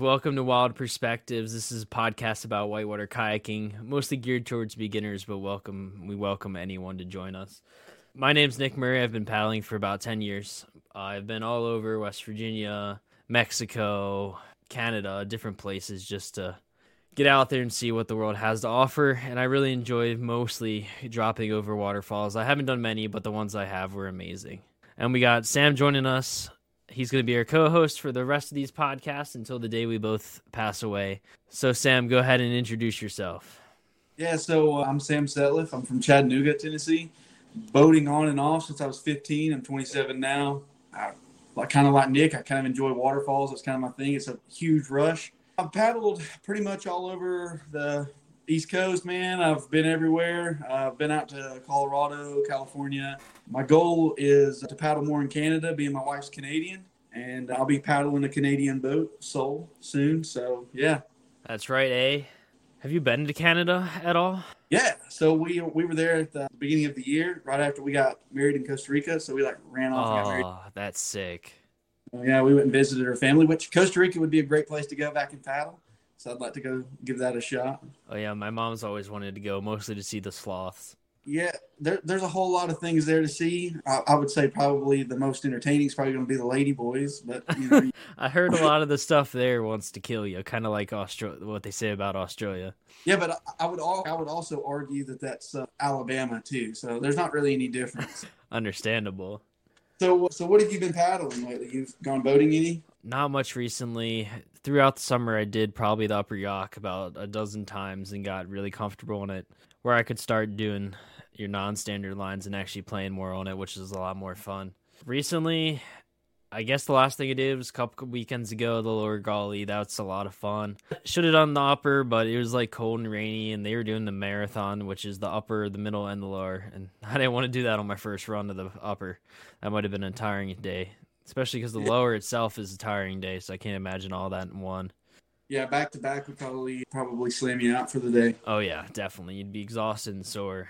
Welcome to Wild Perspectives. This is a podcast about whitewater kayaking, mostly geared towards beginners, but welcome we welcome anyone to join us. My name's Nick Murray. I've been paddling for about 10 years. I've been all over West Virginia, Mexico, Canada, different places just to get out there and see what the world has to offer. And I really enjoy mostly dropping over waterfalls. I haven't done many, but the ones I have were amazing. And we got Sam joining us he's going to be our co-host for the rest of these podcasts until the day we both pass away. So, Sam, go ahead and introduce yourself. Yeah, so uh, I'm Sam Setliff. I'm from Chattanooga, Tennessee. Boating on and off since I was 15. I'm 27 now. I, like kind of like Nick, I kind of enjoy waterfalls. It's kind of my thing. It's a huge rush. I've paddled pretty much all over the East Coast, man. I've been everywhere. I've been out to Colorado, California. My goal is to paddle more in Canada, being my wife's Canadian, and I'll be paddling a Canadian boat, Soul, soon. So, yeah. That's right, eh? Have you been to Canada at all? Yeah. So we we were there at the beginning of the year, right after we got married in Costa Rica. So we like ran off oh, and got married. Oh, that's sick. Yeah, we went and visited her family, which Costa Rica would be a great place to go back and paddle. So I'd like to go give that a shot. Oh yeah, my mom's always wanted to go, mostly to see the sloths. Yeah, there, there's a whole lot of things there to see. I, I would say probably the most entertaining is probably going to be the Lady Boys, but you know, I heard a lot of the stuff there wants to kill you, kind of like Australia, what they say about Australia. Yeah, but I, I would all, I would also argue that that's uh, Alabama too. So there's not really any difference. Understandable. So, so what have you been paddling lately? You've gone boating any? Not much recently. Throughout the summer, I did probably the upper Yough about a dozen times and got really comfortable in it, where I could start doing your non-standard lines and actually playing more on it, which is a lot more fun. Recently, I guess the last thing I did was a couple weekends ago, the lower Gauley. That's a lot of fun. Should have done the upper, but it was like cold and rainy, and they were doing the marathon, which is the upper, the middle, and the lower. And I didn't want to do that on my first run to the upper. That might have been a tiring day especially because the lower itself is a tiring day. So I can't imagine all that in one. Yeah, back to back would probably probably slam you out for the day. Oh yeah, definitely. You'd be exhausted and sore.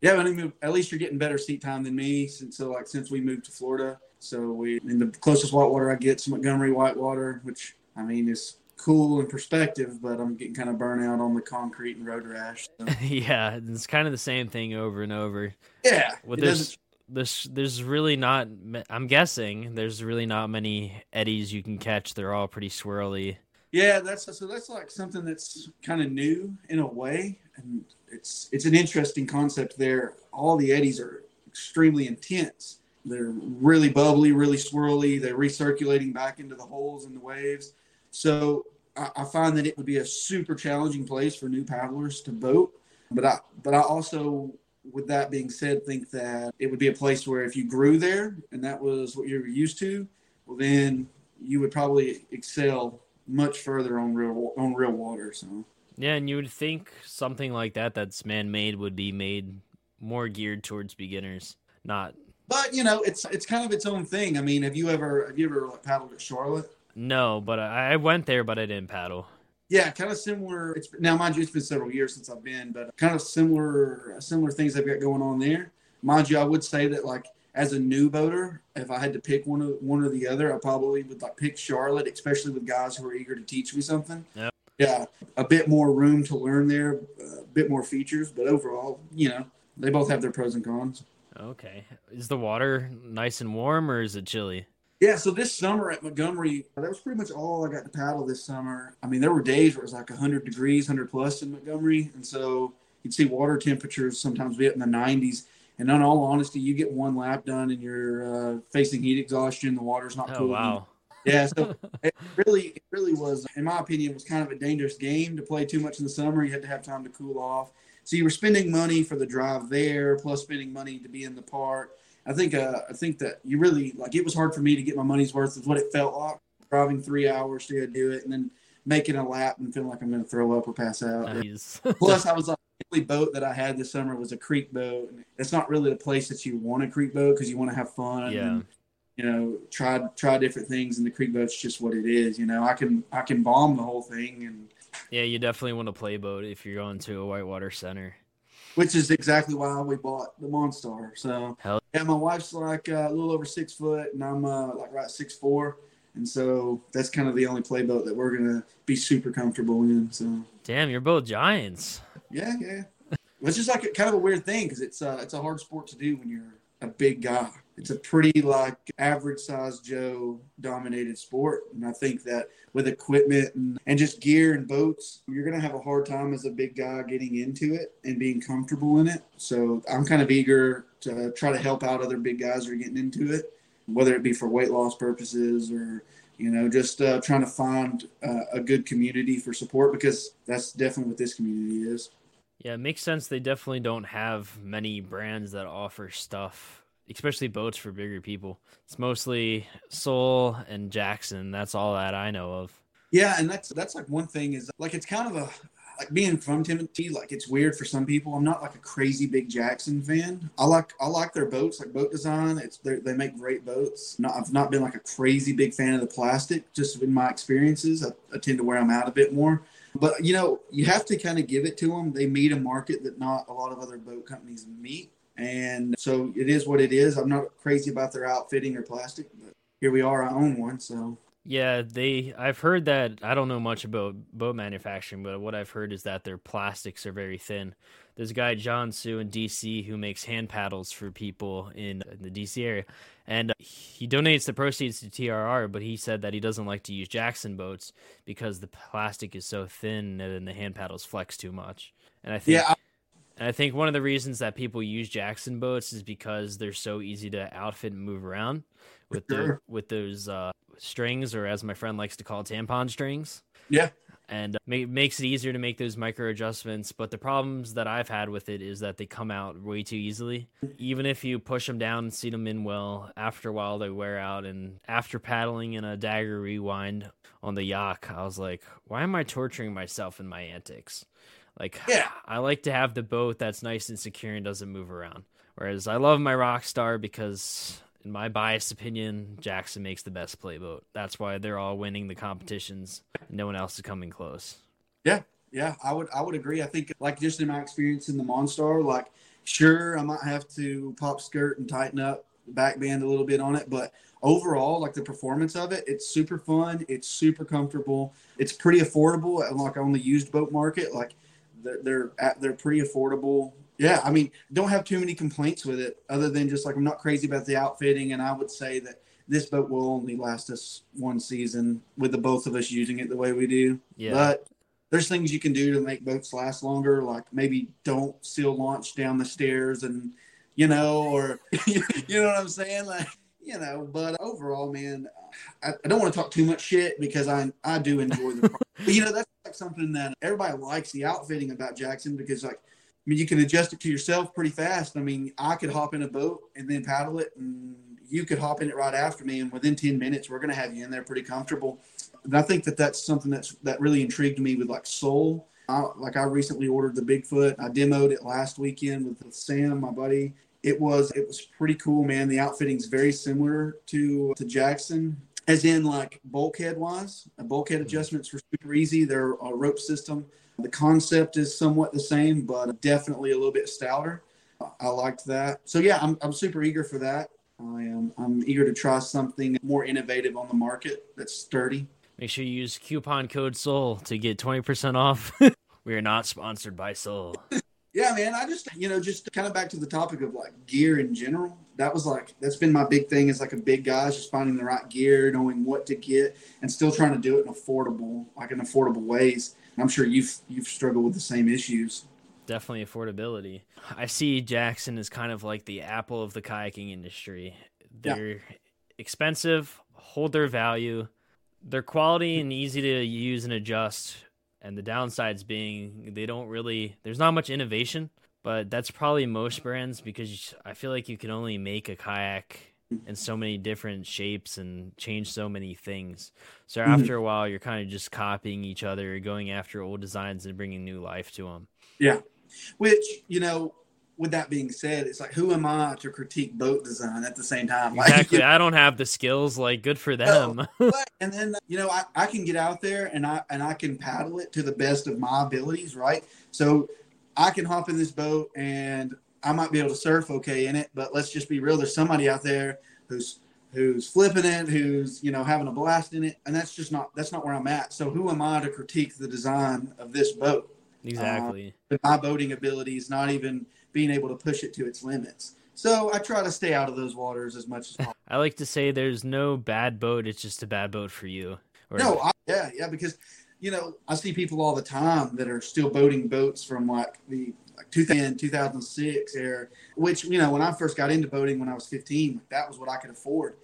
Yeah, but I mean, at least you're getting better seat time than me. Since so like since we moved to Florida, so we I mean, the closest whitewater I get to Montgomery whitewater, which I mean is cool in perspective, but I'm getting kind of burnt out on the concrete and road rash. So. yeah, it's kind of the same thing over and over. Yeah, with this there's there's really not i'm guessing there's really not many eddies you can catch they're all pretty swirly yeah that's so that's like something that's kind of new in a way and it's it's an interesting concept there all the eddies are extremely intense they're really bubbly really swirly they're recirculating back into the holes in the waves so I, I find that it would be a super challenging place for new paddlers to boat but i but i also with that being said, think that it would be a place where if you grew there and that was what you were used to, well, then you would probably excel much further on real on real water. So yeah, and you would think something like that that's man made would be made more geared towards beginners, not. But you know, it's it's kind of its own thing. I mean, have you ever have you ever like, paddled at Charlotte? No, but I, I went there, but I didn't paddle. Yeah, kind of similar. It's now, mind you, it's been several years since I've been, but kind of similar, similar things I've got going on there. Mind you, I would say that like as a new boater, if I had to pick one of one or the other, I probably would like pick Charlotte, especially with guys who are eager to teach me something. Yep. Yeah, a bit more room to learn there, a bit more features, but overall, you know, they both have their pros and cons. Okay, is the water nice and warm or is it chilly? Yeah, so this summer at Montgomery, that was pretty much all I got to paddle this summer. I mean, there were days where it was like 100 degrees, 100 plus in Montgomery. And so you'd see water temperatures sometimes be up in the 90s. And in all honesty, you get one lap done and you're uh, facing heat exhaustion. The water's not oh, cool. Wow. Yeah, so it really, it really was, in my opinion, was kind of a dangerous game to play too much in the summer. You had to have time to cool off. So you were spending money for the drive there, plus spending money to be in the park I think uh, I think that you really like it was hard for me to get my money's worth of what it felt like driving three hours to do it and then making a lap and feeling like I'm going to throw up or pass out. Nice. Plus, I was like, the only boat that I had this summer was a creek boat. It's not really the place that you want a creek boat because you want to have fun. Yeah. And, you know, try try different things, and the creek boat's just what it is. You know, I can I can bomb the whole thing, and yeah, you definitely want to play boat if you're going to a whitewater center which is exactly why we bought the Monstar. So Hell. yeah, my wife's like uh, a little over six foot, and I'm uh, like right six four. And so that's kind of the only play boat that we're gonna be super comfortable in. So damn, you're both giants. Yeah, yeah. It's just like a, kind of a weird thing because it's uh, it's a hard sport to do when you're a big guy. It's a pretty like average sized Joe dominated sport, and I think that with equipment and, and just gear and boats, you're gonna have a hard time as a big guy getting into it and being comfortable in it. So I'm kind of eager to try to help out other big guys who are getting into it, whether it be for weight loss purposes or you know just uh, trying to find uh, a good community for support because that's definitely what this community is. Yeah, it makes sense. They definitely don't have many brands that offer stuff, especially boats for bigger people. It's mostly Soul and Jackson. That's all that I know of. Yeah, and that's that's like one thing is like it's kind of a like being from Timothy, like it's weird for some people. I'm not like a crazy big Jackson fan. I like I like their boats, like boat design. It's they make great boats. Not, I've not been like a crazy big fan of the plastic. Just in my experiences, I, I tend to wear them out a bit more. But you know, you have to kind of give it to them. They meet a market that not a lot of other boat companies meet, and so it is what it is. I'm not crazy about their outfitting or plastic, but here we are. I own one, so. Yeah, they. I've heard that. I don't know much about boat manufacturing, but what I've heard is that their plastics are very thin. There's a guy John Sue in DC who makes hand paddles for people in the DC area, and he donates the proceeds to TRR. But he said that he doesn't like to use Jackson boats because the plastic is so thin and the hand paddles flex too much. And I think, yeah, I- and I think one of the reasons that people use Jackson boats is because they're so easy to outfit and move around with sure. the with those uh, strings, or as my friend likes to call tampon strings. Yeah and uh, makes it easier to make those micro adjustments. But the problems that I've had with it is that they come out way too easily. Even if you push them down and seat them in well, after a while they wear out. And after paddling in a dagger rewind on the Yough, I was like, why am I torturing myself in my Antix? Like, yeah. I like to have the boat that's nice and secure and doesn't move around. Whereas I love my Rockstar because in my biased opinion, Jackson makes the best playboat. That's why they're all winning the competitions. No one else is coming close. Yeah, yeah, I would I would agree. I think like just in my experience in the Monstar, like sure I might have to pop skirt and tighten up the back band a little bit on it, but overall, like the performance of it, it's super fun. It's super comfortable. It's pretty affordable. Like on the used boat market, like they're they're, they're pretty affordable yeah, I mean, don't have too many complaints with it other than just like I'm not crazy about the outfitting. And I would say that this boat will only last us one season with the both of us using it the way we do. Yeah. But there's things you can do to make boats last longer, like maybe don't seal launch down the stairs and, you know, or, you know what I'm saying? Like, you know, but overall, man, I, I don't want to talk too much shit because I, I do enjoy the, but, you know, that's like something that everybody likes the outfitting about Jackson because, like, mean, you can adjust it to yourself pretty fast. I mean, I could hop in a boat and then paddle it, and you could hop in it right after me, and within ten minutes, we're going to have you in there pretty comfortable. And I think that that's something that's that really intrigued me with like Soul. I, like I recently ordered the Bigfoot. I demoed it last weekend with, with Sam, my buddy. It was it was pretty cool, man. The outfitting's very similar to to Jackson, as in like bulkhead wise. Bulkhead adjustments were super easy. They're a rope system the concept is somewhat the same, but definitely a little bit stouter. I liked that. So yeah, I'm, I'm super eager for that. I am I'm eager to try something more innovative on the market that's sturdy. Make sure you use coupon code SOUL to get 20% off. we are not sponsored by Soul. yeah, man. I just, you know, just kind of back to the topic of like gear in general. That was like, that's been my big thing is like a big guy, is just finding the right gear, knowing what to get, and still trying to do it in affordable, like in affordable ways. I'm sure you've you've struggled with the same issues. Definitely affordability. I see Jackson as kind of like the Apple of the kayaking industry. They're yeah. expensive, hold their value, they're quality and easy to use and adjust. And the downsides being they don't really there's not much innovation, but that's probably most brands because I feel like you can only make a kayak in so many different shapes and change so many things. So mm-hmm. after a while, you're kind of just copying each other, going after old designs and bringing new life to them. Yeah, which you know, with that being said, it's like who am I to critique boat design at the same time? Like, exactly. You know, I don't have the skills. Like, good for them. No, and then you know, I, I can get out there and I and I can paddle it to the best of my abilities, right? So I can hop in this boat and I might be able to surf okay in it, but let's just be real. There's somebody out there who's who's flipping it, who's you know having a blast in it, and that's just not that's not where I'm at. So who am I to critique the design of this boat? Exactly. Uh, my boating abilities, not even being able to push it to its limits. So I try to stay out of those waters as much as possible. I like to say there's no bad boat; it's just a bad boat for you. Or... No, I, yeah, yeah, because you know I see people all the time that are still boating boats from like the like 2000, 2006 era, which, you know, when I first got into boating when I was 15, that was what I could afford.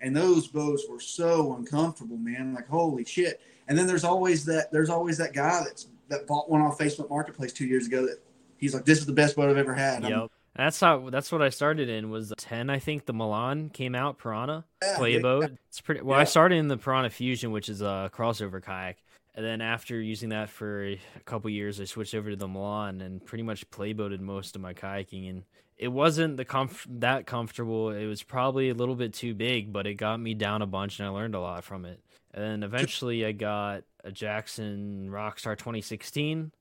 And those boats were so uncomfortable, man. Like, holy shit. And then there's always that, there's always that guy that's, that bought one off Facebook Marketplace two years ago that he's like, this is the best boat I've ever had. Yep. I'm, that's how. That's what I started in. Was ten, I think. The Molan came out Pyranha yeah, play yeah, boat. It's pretty. Well, yeah. I started in the Pyranha Fusion, which is a crossover kayak, and then after using that for a couple years, I switched over to the Molan and pretty much playboated most of my kayaking. And it wasn't the comf- that comfortable. It was probably a little bit too big, but it got me down a bunch, and I learned a lot from it. And then eventually, I got a Jackson Rockstar 2016.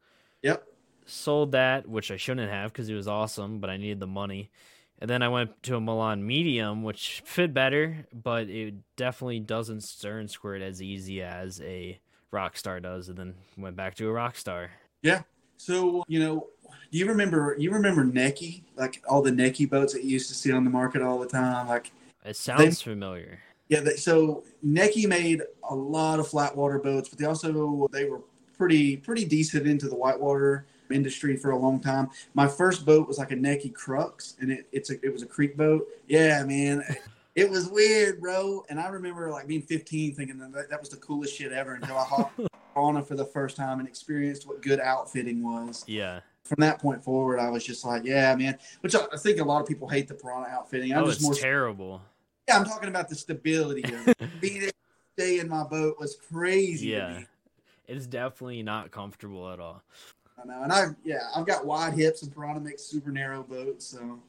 Yep. Sold that, which I shouldn't have because it was awesome, but I needed the money. And then I went to a Molan Medium, which fit better, but it definitely doesn't stern squirt as easy as a Rockstar does, and then went back to a Rockstar. Yeah. So you know, do you remember? You remember Necky? Like all the Necky boats that you used to see on the market all the time. Like it sounds they, familiar. Yeah. They, so Necky made a lot of flat water boats, but they also they were pretty pretty decent into the whitewater industry for a long time. My first boat was like a Necky Crux, and it, it's a, it was a creek boat. Yeah, man it was weird, bro. And I remember like being 15 thinking that that was the coolest shit ever until I hopped on it for the first time and experienced what good outfitting was. Yeah. From that point forward, I was just like, yeah, man. Which I think a lot of people hate the Pyranha outfitting. I'm oh, just more terrible. Yeah, I'm talking about the stability of it. Being stay in my boat was crazy. Yeah. It's definitely not comfortable at all. I know. And I, yeah, I've got wide hips and Pyranha makes super narrow boats. So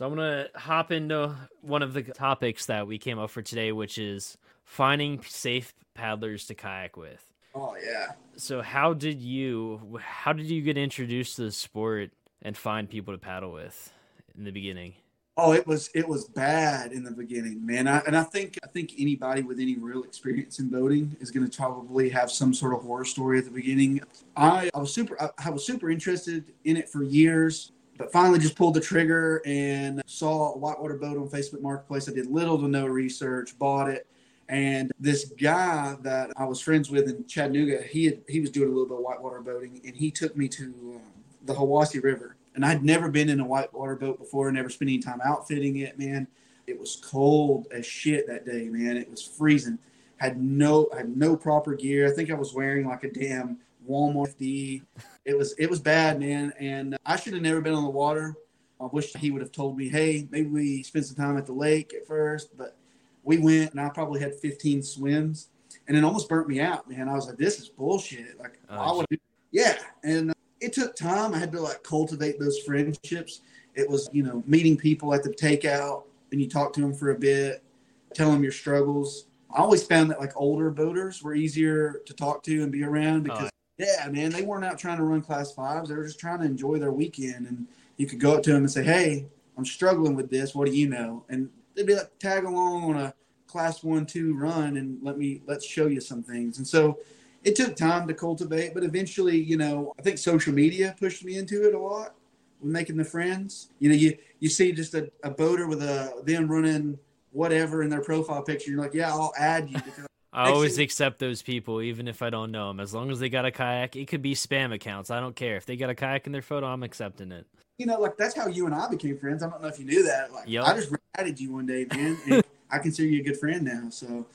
so I'm going to hop into one of the topics that we came up for today, which is finding safe paddlers to kayak with. Oh yeah. So how did you how did you get introduced to the sport and find people to paddle with in the beginning? Oh, it was it was bad in the beginning, man. I, and I think I think anybody with any real experience in boating is going to probably have some sort of horror story at the beginning. I, I was super I, I was super interested in it for years but finally just pulled the trigger and saw a whitewater boat on Facebook Marketplace. I did little to no research, bought it. And this guy that I was friends with in Chattanooga, he had, he was doing a little bit of whitewater boating, and he took me to um, the Hiwassee River. And I'd never been in a whitewater boat before, never spent any time outfitting it. Man, it was cold as shit that day. Man, it was freezing. Had no had no proper gear. I think I was wearing like a damn Walmart D it was it was bad, man. And I should have never been on the water. I wish he would have told me, hey, maybe we spend some time at the lake at first. But we went, and I probably had 15 swims, and it almost burnt me out, man. I was like, this is bullshit. Like, oh, yeah. And uh, it took time. I had to like cultivate those friendships. It was, you know, meeting people at the takeout, and you talk to them for a bit, tell them your struggles. I always found that like older boaters were easier to talk to and be around because yeah, man, they weren't out trying to run class fives. They were just trying to enjoy their weekend. And you could go up to them and say, Hey, I'm struggling with this. What do you know? And they'd be like, tag along on a class one, two run and let me, let's show you some things. And so it took time to cultivate, but eventually, you know, I think social media pushed me into it a lot with making the friends. You know, you, you see just a, a boater with a, them running whatever in their profile picture. You're like, yeah, I'll add you because I always accept those people, even if I don't know them. As long as they got a kayak, it could be spam accounts. I don't care if they got a kayak in their photo. I'm accepting it. You know, like that's how you and I became friends. I don't know if you knew that. Like, yep. I just added you one day, man, and I consider you a good friend now. So,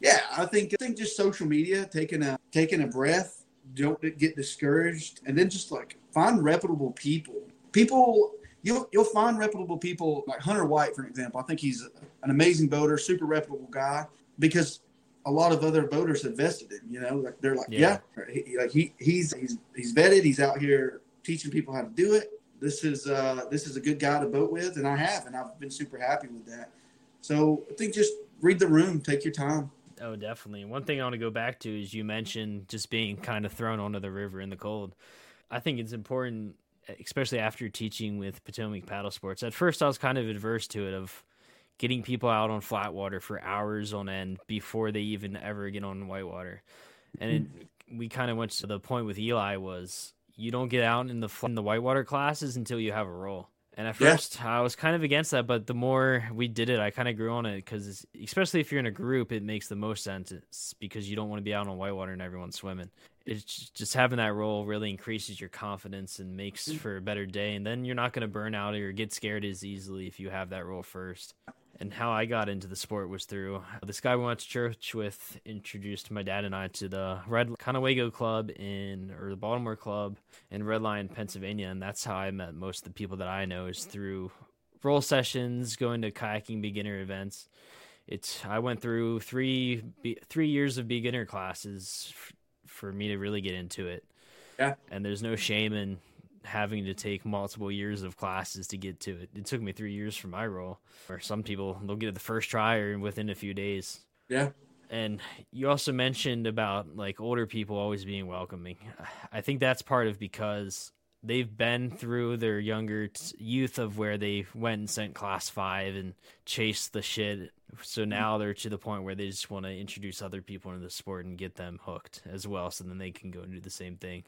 yeah, I think I think just social media, taking a taking a breath, don't get discouraged, and then just like find reputable people. People, you'll you'll find reputable people like Hunter White, for example. I think he's an amazing boater, super reputable guy because a lot of other boaters have vested in. You know, like they're like, yeah, yeah. He, like he he's he's he's vetted. He's out here teaching people how to do it. This is uh this is a good guy to boat with, and I have, and I've been super happy with that. So I think just read the room, take your time. Oh, definitely. One thing I want to go back to is you mentioned just being kind of thrown onto the river in the cold. I think it's important, especially after teaching with Potomac paddle sports. At first, I was kind of adverse to it. Of getting people out on flat water for hours on end before they even ever get on whitewater. And it, mm-hmm. we kind of went to the point with Eli was you don't get out in the in the whitewater classes until you have a role. And at Yeah. first, I was kind of against that, but the more we did it, I kind of grew on it because, especially if you're in a group, it makes the most sense It's because you don't want to be out on whitewater and everyone's swimming. It's just, just having that role really increases your confidence and makes mm. for a better day. And then you're not going to burn out or get scared as easily if you have that role first. And how I got into the sport was through this guy we went to church with introduced my dad and I to the Red Conewago Club in or the Baltimore Club in Red Lion, Pennsylvania, and that's how I met most of the people that I know is through roll sessions, going to kayaking beginner events. It's I went through three three years of beginner classes f- for me to really get into it. Yeah. and there's no shame in having to take multiple years of classes to get to it. It took me three years for my role. Or some people they'll get it the first try or within a few days. Yeah. And you also mentioned about like older people always being welcoming. I think that's part of because they've been through their younger t- youth of where they went and sent class five and chased the shit. So mm-hmm. now they're to the point where they just want to introduce other people into the sport and get them hooked as well, so then they can go and do the same thing.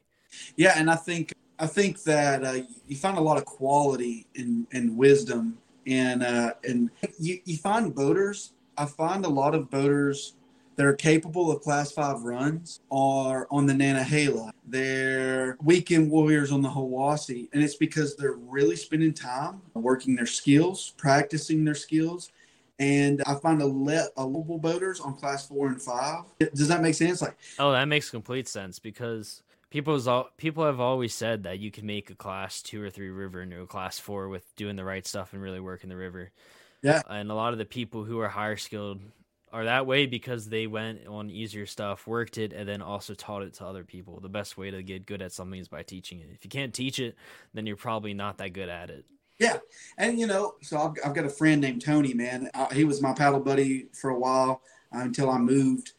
Yeah, and I think I think that uh, you find a lot of quality and wisdom, and uh, and you you find boaters. I find a lot of boaters that are capable of class five runs are on the Nantahala. They're weekend warriors on the Hiwassee, and it's because they're really spending time working their skills, practicing their skills. And I find a let a boaters on class four and five. Does that make sense? Like, Oh, that makes complete sense because people's al- people have always said that you can make a class two or three river into a class four with doing the right stuff and really working the river. Yeah. and a lot of the people who are higher skilled are that way because they went on easier stuff, worked it, and then also taught it to other people. The best way to get good at something is by teaching it. If you can't teach it, then you're probably not that good at it. Yeah, and you know, so I've, I've got a friend named Tony. Man, uh, he was my paddle buddy for a while uh, until I moved.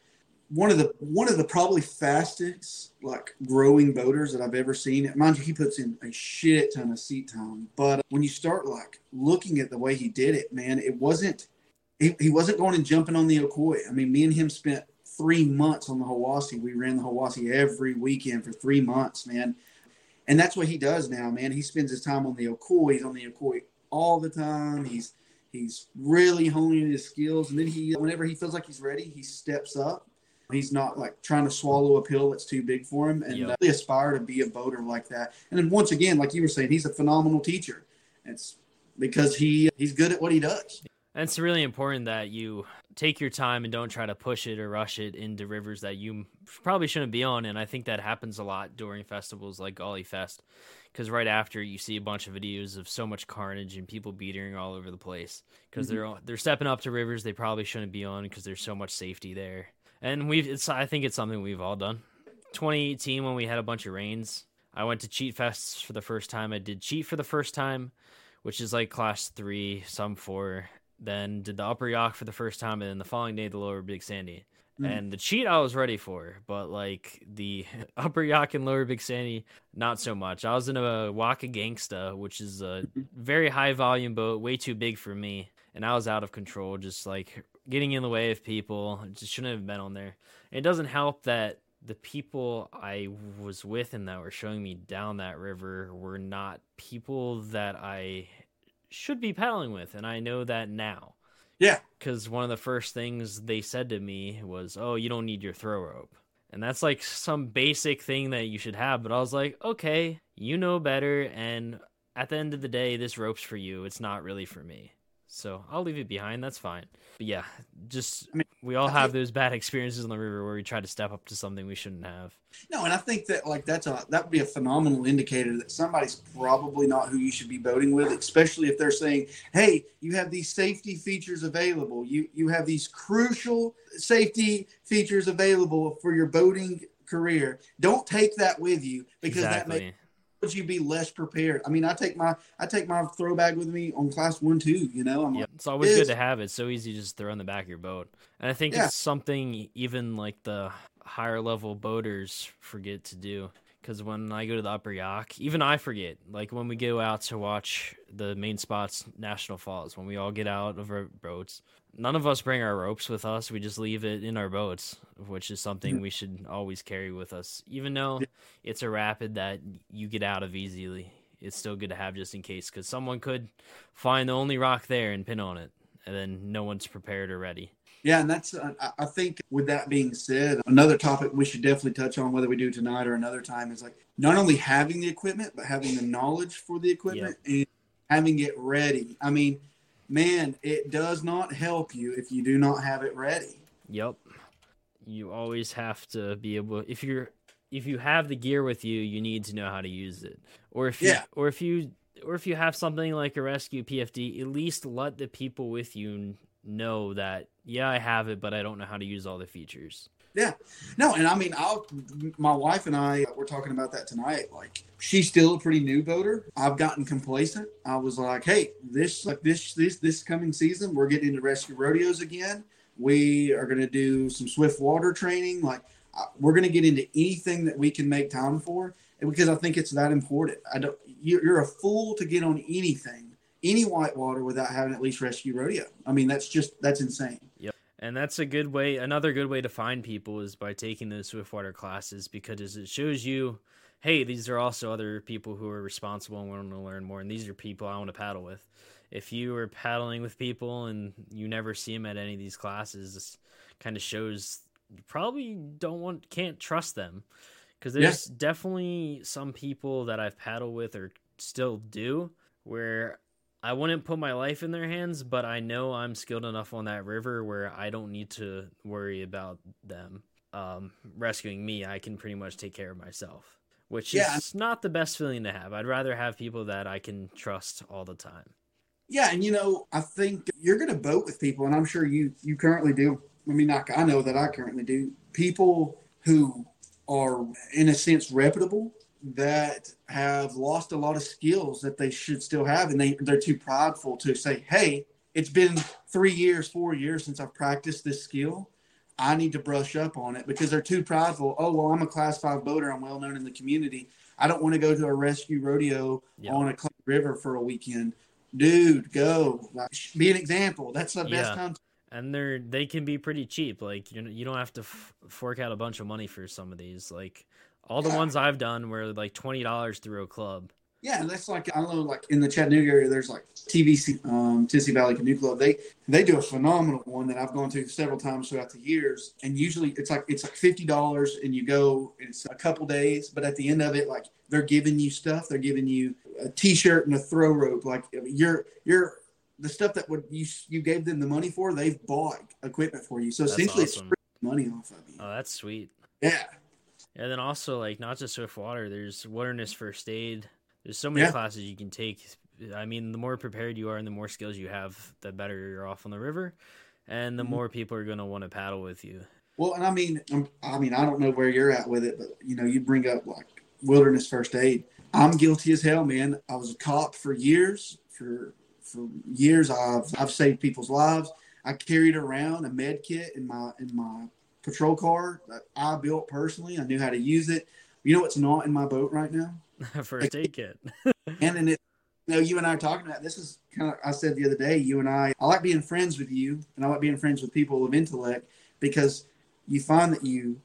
One of the one of the probably fastest like growing boaters that I've ever seen. Mind you, he puts in a shit ton of seat time. But when you start like looking at the way he did it, man, it wasn't he, he wasn't going and jumping on the Ocoee. I mean, me and him spent three months on the Hiwassee. We ran the Hiwassee every weekend for three months, man. And that's what he does now, man. He spends his time on the Ocoee. He's on the Ocoee all the time. He's he's really honing his skills. And then he, whenever he feels like he's ready, he steps up. He's not like trying to swallow a pill that's too big for him, and Yep. uh, really aspire to be a boater like that. And then once again, like you were saying, he's a phenomenal teacher. It's because he he's good at what he does. And it's really important that you take your time and don't try to push it or rush it into rivers that you probably shouldn't be on. And I think that happens a lot during festivals like Gauley Fest, because right after you see a bunch of videos of so much carnage and people beating all over the place because Mhm. they're they're stepping up to rivers they probably shouldn't be on because there's so much safety there. And we've it's I think it's something we've all done. 2018 when we had a bunch of rains, I went to Cheat Fests for the first time. I did Cheat for the first time, which is like class three, some four. Then did the Upper Yough for the first time, and then the following day the Lower Big Sandy. Mm. And the cheat I was ready for, but like the Upper Yough and Lower Big Sandy, not so much. I was in a Waka Gangsta, which is a very high volume boat, way too big for me, and I was out of control, just like getting in the way of people. Just shouldn't have been on there. It doesn't help that the people I was with and that were showing me down that river were not people that I should be paddling with, and I know that now. Yeah. Because one of the first things they said to me was, "Oh, you don't need your throw rope," and that's like some basic thing that you should have. But I was like, "Okay, you know better." And at the end of the day, this rope's for you. It's not really for me. So I'll leave it behind. That's fine. But yeah, just I mean, we all I have think- those bad experiences on the river where we try to step up to something we shouldn't have. No, and I think that like that's a that would be a phenomenal indicator that somebody's probably not who you should be boating with, especially if they're saying, "Hey, you have these safety features available. You you have these crucial safety features available for your boating career. Don't take that with you because that exactly. Makes you be less prepared. I mean, I take my I take my throw bag with me on class one two. You know, I'm Yep. like, It's always good to have it. It's so easy to just throw in the back of your boat. And I think Yeah. it's something even like the higher level boaters forget to do. Because when I go to the upper Yough, even I forget. Like when we go out to watch the main spots, National Falls, when we all get out of our boats, none of us bring our ropes with us. We just leave it in our boats, which is something we should always carry with us. Even though it's a rapid that you get out of easily, it's still good to have just in case because someone could find the only rock there and pin on it, and then no one's prepared or ready. Yeah, and that's uh, I think with that being said, another topic we should definitely touch on whether we do tonight or another time is like not only having the equipment but having the knowledge for the equipment yep. and having it ready. I mean, man, it does not help you if you do not have it ready. Yep. You always have to be able if you're if you have the gear with you, you need to know how to use it. Or if you yeah. or if you or if you have something like a rescue PFD, at least let the people with you know that yeah, I have it, but I don't know how to use all the features. Yeah, no, and I mean, I'll. My wife and I we're talking about that tonight. Like, she's still a pretty new boater. I've gotten complacent. I was like, hey, this like this this this coming season, we're getting into rescue rodeos again. We are going to do some swift water training. Like, uh, we're going to get into anything that we can make time for, because I think it's that important. I don't. You're a fool to get on anything any whitewater without having at least rescue rodeo. I mean, that's just that's insane. Yep. And that's a good way. Another good way to find people is by taking those swiftwater classes because it shows you, hey, these are also other people who are responsible and want to learn more, and these are people I want to paddle with. If you are paddling with people and you never see them at any of these classes, this kind of shows you probably don't want can't trust them because there's yeah. definitely some people that I've paddled with or still do where I wouldn't put my life in their hands, but I know I'm skilled enough on that river where I don't need to worry about them um, rescuing me. I can pretty much take care of myself, which yeah. is not the best feeling to have. I'd rather have people that I can trust all the time. Yeah, and you know, I think you're going to boat with people, and I'm sure you you currently do. I mean, I, I know that I currently do. People who are, in a sense, reputable that have lost a lot of skills that they should still have and they, they're too prideful to say hey it's been three years four years since i've practiced this skill. I need to brush up on it because they're too prideful. Oh well i'm a class five boater. I'm well known in the community. I don't want to go to a rescue rodeo yep. on a river for a weekend. Dude go. Like, be an example. That's the best yeah. time and they're they can be pretty cheap. Like you know you don't have to f- fork out a bunch of money for some of these. Like all the yeah. ones I've done were like twenty dollars through a club. Yeah, and that's like I know, like in the Chattanooga area, there's like TVC, um, Tennessee Valley Canoe Club. They they do a phenomenal one that I've gone to several times throughout the years. And usually it's like it's like fifty dollars, and you go. It's a couple days, but at the end of it, like they're giving you stuff. They're giving you a T-shirt and a throw rope. Like you're you're the stuff that would you you gave them the money for. They've bought equipment for you. So that's essentially, awesome. it's money off of you. Oh, that's sweet. Yeah. And then also like not just swift water, there's wilderness first aid. There's so many yeah. classes you can take. I mean, the more prepared you are and the more skills you have, the better you're off on the river, and the mm-hmm. more people are going to want to paddle with you. Well, and I mean, um, I mean, I don't know where you're at with it, but you know, you bring up like wilderness first aid. I'm guilty as hell, man. I was a cop for years. For for years, I've I've saved people's lives. I carried around a med kit in my in my patrol car that I built personally. I knew how to use it. You know what's not in my boat right now? First aid kit. and then it, you know, you and I are talking about this is kind of I said the other day. You and I, I like being friends with you, and I like being friends with people of intellect because you find that you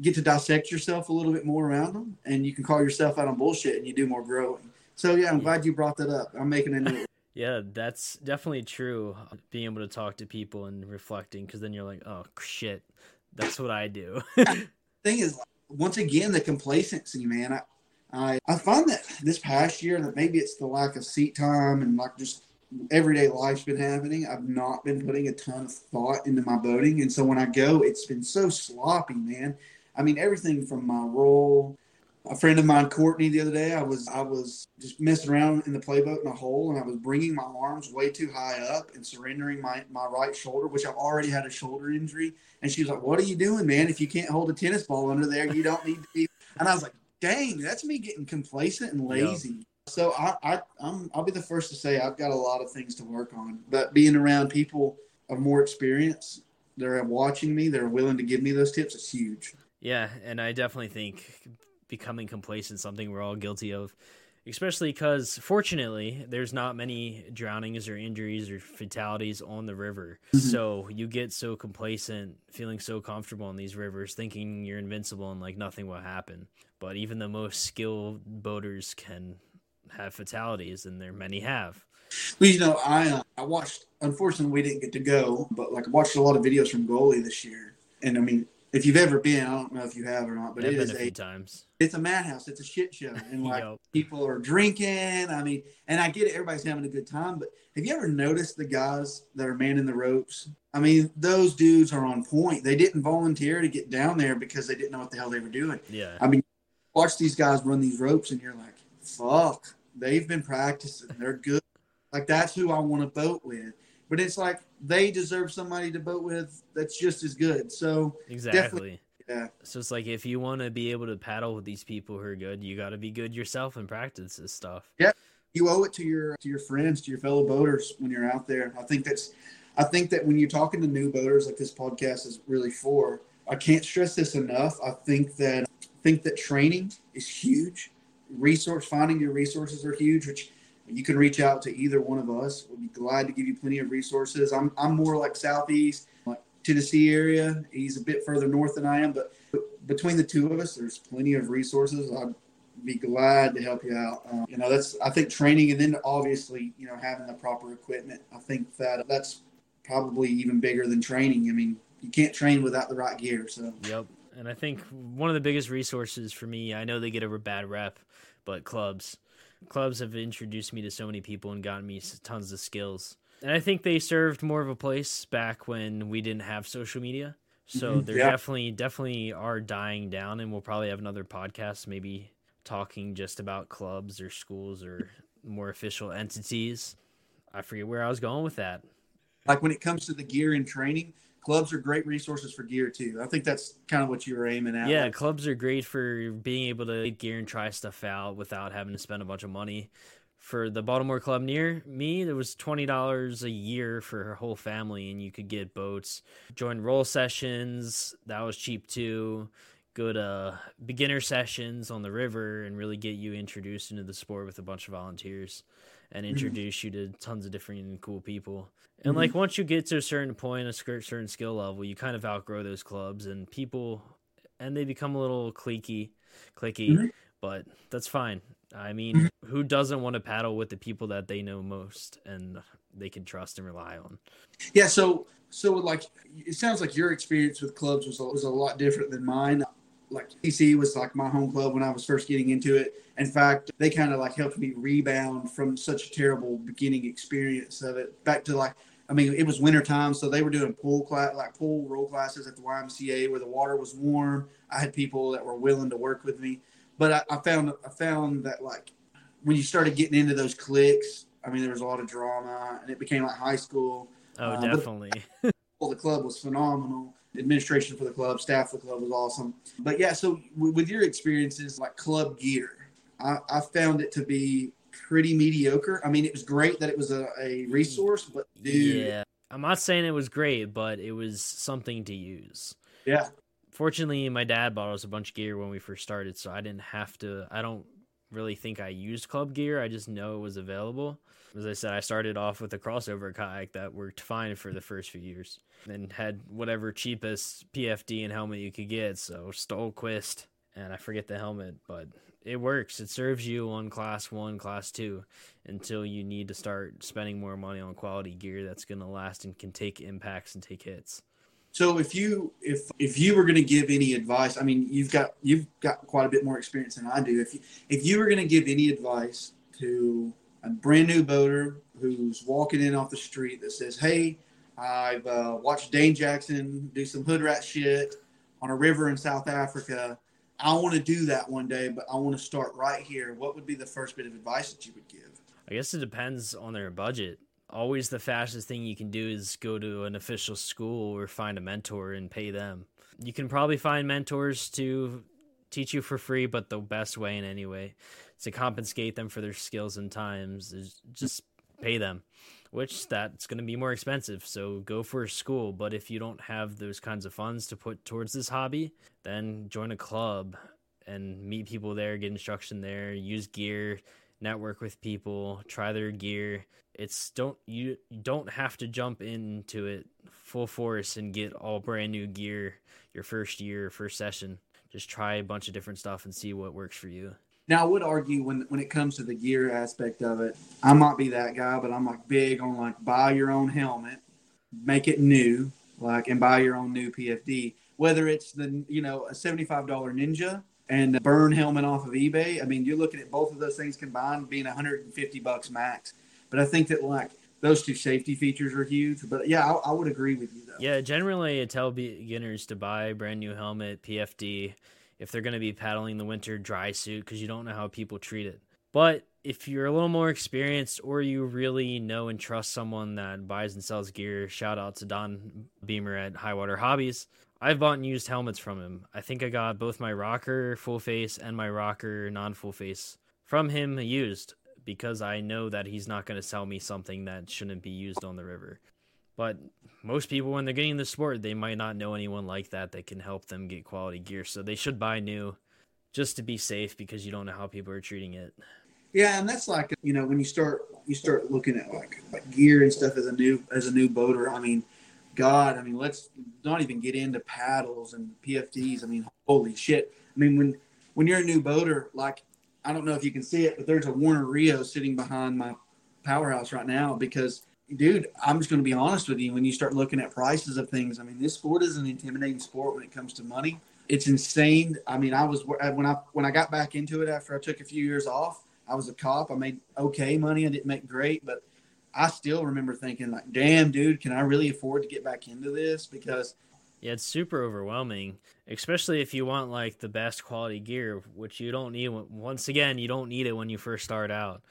get to dissect yourself a little bit more around them, and you can call yourself out on bullshit, and you do more growing. So yeah, I'm glad you brought that up. I'm making a new. Yeah, that's definitely true. Uh, being able to talk to people and reflecting, because then you're like, oh shit, that's what I do. Thing is, once again, the complacency, man. I, I I find that this past year that maybe it's the lack of seat time and like just everyday life's been happening. I've not been putting a ton of thought into my boating, and so when I go, it's been so sloppy, man. I mean, everything from my roll a friend of mine, Courtney, the other day, I was I was just messing around in the playboat in a hole, and I was bringing my arms way too high up and surrendering my my right shoulder, which I've already had a shoulder injury. And she was like, "What are you doing, man? If you can't hold a tennis ball under there, you don't need to be." And I was like, "Dang, that's me getting complacent and lazy." Yep. So I, I I'm I'll be the first to say I've got a lot of things to work on, but being around people of more experience, they're watching me, they're willing to give me those tips. It's huge. Yeah, and I definitely think becoming complacent, something we're all guilty of. Especially because, fortunately, there's not many drownings or injuries or fatalities on the river. Mm-hmm. So you get so complacent, feeling so comfortable in these rivers, thinking you're invincible and like nothing will happen. But even the most skilled boaters can have fatalities, and there many have. Well, you know, I uh, I watched. Unfortunately, we didn't get to go, but like I watched a lot of videos from Gauley this year, and I mean, if you've ever been, I don't know if you have or not, but it is a, a times. It's a madhouse. It's a shit show, and like yep. people are drinking. I mean, and I get it. Everybody's having a good time, but have you ever noticed the guys that are manning the ropes? I mean, those dudes are on point. They didn't volunteer to get down there because they didn't know what the hell they were doing. Yeah. I mean, watch these guys run these ropes, and you're like, fuck. They've been practicing. They're good. Like that's who I want to boat with. But it's like they deserve somebody to boat with that's just as good. So exactly. Yeah. So it's like if you want to be able to paddle with these people who are good, you got to be good yourself and practice this stuff. Yeah. You owe it to your to your friends, to your fellow boaters when you're out there. I think that's I think that when you're talking to new boaters like this podcast is really for, I can't stress this enough. I think that I think that training is huge. Resource finding your resources are huge, which you can reach out to either one of us. We'll be glad to give you plenty of resources. I'm, I'm more like Southeast, like Tennessee area. He's a bit further north than I am, but between the two of us, there's plenty of resources. I'd be glad to help you out. Um, you know, that's, I think training and then obviously, you know, having the proper equipment. I think that that's probably even bigger than training. I mean, you can't train without the right gear. So, yep. And I think one of the biggest resources for me, I know they get a bad rep, but clubs clubs have introduced me to so many people and gotten me tons of skills. And I think they served more of a place back when we didn't have social media. So mm-hmm. they're yeah. definitely definitely are dying down and we'll probably have another podcast maybe talking just about clubs or schools or more official entities. I forget where I was going with that. Like when it comes to the gear and training, clubs are great resources for gear too. I think that's kind of what you were aiming at. Yeah, clubs are great for being able to get gear and try stuff out without having to spend a bunch of money. For the Baltimore club near me, there was twenty dollars a year for her whole family, and you could get boats, join roll sessions. That was cheap too. Go to beginner sessions on the river, and really get you introduced into the sport with a bunch of volunteers and mm-hmm. introduce mm-hmm. you to tons of different and cool people. And mm-hmm. like once you get to a certain point, a certain skill level, you kind of outgrow those clubs and people, and they become a little cliquey, clicky. Mm-hmm. But that's fine. I mean, who doesn't want to paddle with the people that they know most and they can trust and rely on? Yeah. So, so like, it sounds like your experience with clubs was was a lot different than mine like TC was like my home club when I was first getting into it. In fact, they kind of like helped me rebound from such a terrible beginning experience of it back to like, I mean, it was wintertime, so they were doing pool class, like pool roll classes at the YMCA where the water was warm. I had people that were willing to work with me, but I, I found I found that like when you started getting into those cliques, I mean, there was a lot of drama, and it became like high school. Oh, uh, definitely. well, the club was phenomenal administration for the club, staff for the club was awesome. But yeah, so w- with your experiences like club gear, I, I, found it to be pretty mediocre. I mean, it was great that it was a, a resource, but dude. Yeah. I'm not saying it was great, but it was something to use. Yeah. Fortunately, my dad bought us a bunch of gear when we first started, so I didn't have to. I don't really think I used club gear. I just know it was available as I said, I started off with a crossover kayak that worked fine for the first few years, and had whatever cheapest PFD and helmet you could get. So Stohlquist, and I forget the helmet, but it works. It serves you on class one, class two, until you need to start spending more money on quality gear that's going to last and can take impacts and take hits. So if you if if you were going to give any advice, I mean, you've got you've got quite a bit more experience than I do. If you, if you were going to give any advice to a brand new boater who's walking in off the street that says, "Hey, I've uh, watched Dane Jackson do some hood rat shit on a river in South Africa. I want to do that one day, but I want to start right here." What would be the first bit of advice that you would give? I guess it depends on their budget. Always the fastest thing you can do is go to an official school or find a mentor and pay them. You can probably find mentors to teach you for free, but the best way in any way to compensate them for their skills and times is just pay them which that's going to be more expensive so go for a school but if you don't have those kinds of funds to put towards this hobby then join a club and meet people there, get instruction there, use gear, network with people, try their gear. It's don't you don't have to jump into it full force and get all brand new gear your first year, first session. Just try a bunch of different stuff and see what works for you. Now, I would argue when when it comes to the gear aspect of it, I might be that guy, but I'm like big on like buy your own helmet, make it new, like and buy your own new PFD. Whether it's the you know a seventy five dollar Ninja and a Bern helmet off of eBay. I mean, you're looking at both of those things combined being 150 bucks max. But I think that like those two safety features are huge. But yeah, I, I would agree with you. Yeah, generally I tell beginners to buy brand new helmet, PFD, if they're going to be paddling the winter dry suit because you don't know how people treat it. But if you're a little more experienced or you really know and trust someone that buys and sells gear, shout out to Don Beamer at Highwater Hobbies. I've bought and used helmets from him. I think I got both my rocker full face and my rocker non full face from him used because I know that he's not going to sell me something that shouldn't be used on the river. But most people, when they're getting the sport, they might not know anyone like that that can help them get quality gear. So they should buy new just to be safe because you don't know how people are treating it. Yeah, and that's like you know when you start you start looking at like like gear and stuff as a new as a new boater. I mean, God, I mean, let's not even get into paddles and PFDs. I mean, holy shit. I mean, when when you're a new boater, like I don't know if you can see it, but there's a Werner Rio sitting behind my powerhouse right now because, dude, I'm just going to be honest with you. When you start looking at prices of things, I mean, this sport is an intimidating sport when it comes to money. It's insane. I mean, I was when I when I got back into it after I took a few years off. I was a cop. I made okay money. I didn't make great, but I still remember thinking like, damn, dude, can I really afford to get back into this? Because yeah, it's super overwhelming, especially if you want like the best quality gear, which you don't need. Once again, you don't need it when you first start out.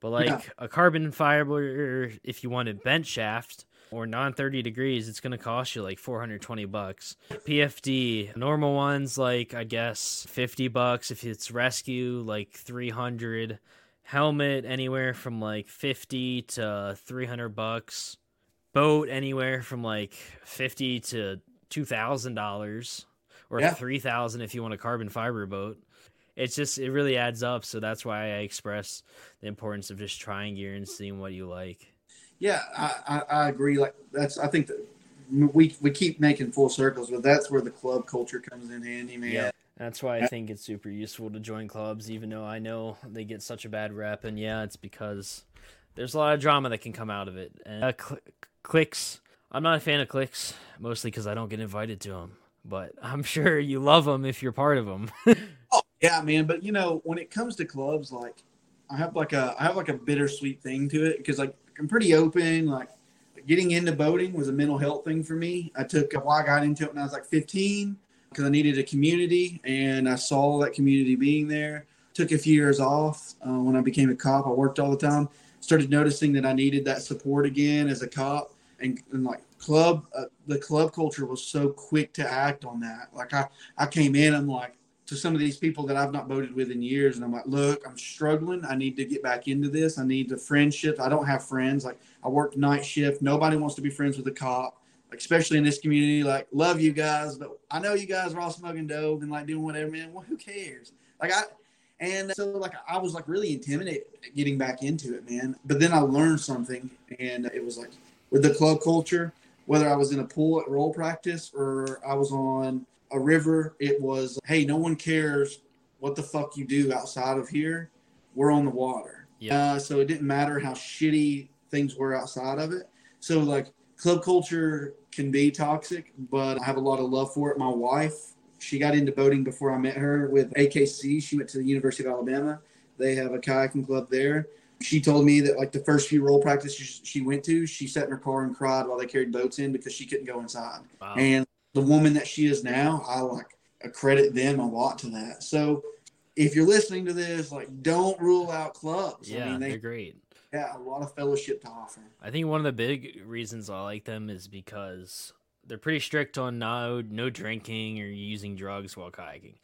But like yeah. a carbon fiber, if you want a bent shaft or non 30 degrees, it's going to cost you like 420 bucks. PFD, normal ones, like I guess 50 bucks. If it's rescue, like 300 helmet anywhere from like 50 to 300 bucks boat anywhere from like 50 to $2000 or yeah. 3000 if you want a carbon fiber boat it's just it really adds up so that's why i express the importance of just trying gear and seeing what you like yeah i i, I agree like that's i think that we we keep making full circles but that's where the club culture comes in handy man yeah that's why I think it's super useful to join clubs, even though I know they get such a bad rep. And yeah, it's because there's a lot of drama that can come out of it. And uh, cl- cliques, I'm not a fan of cliques, mostly because I don't get invited to them. But I'm sure you love them if you're part of them. yeah, man. But you know, when it comes to clubs, like I have like a I have like a bittersweet thing to it because like I'm pretty open. Like getting into boating was a mental health thing for me. I took why I got into it when I was like 15 because I needed a community and I saw that community being there. Took a few years off uh, when I became a cop. I worked all the time. Started noticing that I needed that support again as a cop, and, and like club, uh, the club culture was so quick to act on that. Like I, I came in, I'm like to some of these people that I've not boated with in years, and I'm like, look, I'm struggling. I need to get back into this. I need the friendship. I don't have friends. Like I work night shift. Nobody wants to be friends with a cop especially in this community, like love you guys, but I know you guys are all smoking dope and like doing whatever, man. Well, who cares? Like I, and so like I was like really intimidated getting back into it, man. But then I learned something, and it was like with the club culture, whether I was in a pool at roll practice or I was on a river, it was hey, no one cares what the fuck you do outside of here. We're on the water. Yeah. Uh, so it didn't matter how shitty things were outside of it. So like club culture can be toxic, but I have a lot of love for it. My wife, she got into boating before I met her with AKC. She went to the University of Alabama. They have a kayaking club there. She told me that like the first few roll practices she went to, she sat in her car and cried while they carried boats in because she couldn't go inside. Wow. And the woman that she is now, I like accredit them a lot to that. So if you're listening to this, like don't rule out clubs. Yeah, I mean, they, are great yeah, a lot of fellowship to offer. I think one of the big reasons I like them is because they're pretty strict on no no drinking or using drugs while kayaking.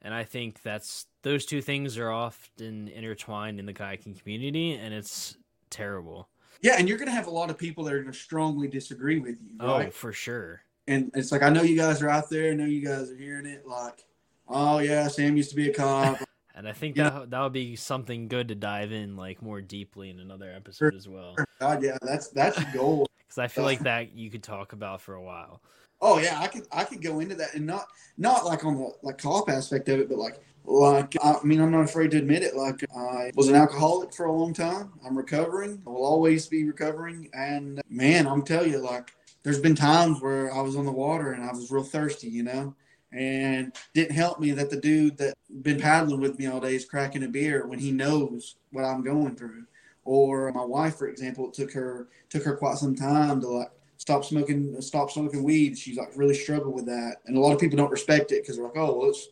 And I think that's those two things are often intertwined in the kayaking community and it's terrible. Yeah, and you're gonna have a lot of people that are gonna strongly disagree with you. Oh, right? Oh, for sure. And it's like I know you guys are out there, I know you guys are hearing it. Like Oh yeah, Sam used to be a cop. And I think that that would be something good to dive in like more deeply in another episode as well. God, yeah, that's that's the goal. Because I feel like that you could talk about for a while. Oh yeah, I could I could go into that and not not like on the like cop aspect of it, but like like I mean I'm not afraid to admit it. Like I was an alcoholic for a long time. I'm recovering. I will always be recovering. And man, I'm telling you, like there's been times where I was on the water and I was real thirsty, you know and didn't help me that the dude that been paddling with me all day is cracking a beer when he knows what I'm going through. Or my wife, for example, it took her took her quite some time to like stop smoking stop smoking weed. She's like really struggled with that, and a lot of people don't respect it because they're like, oh, well, it's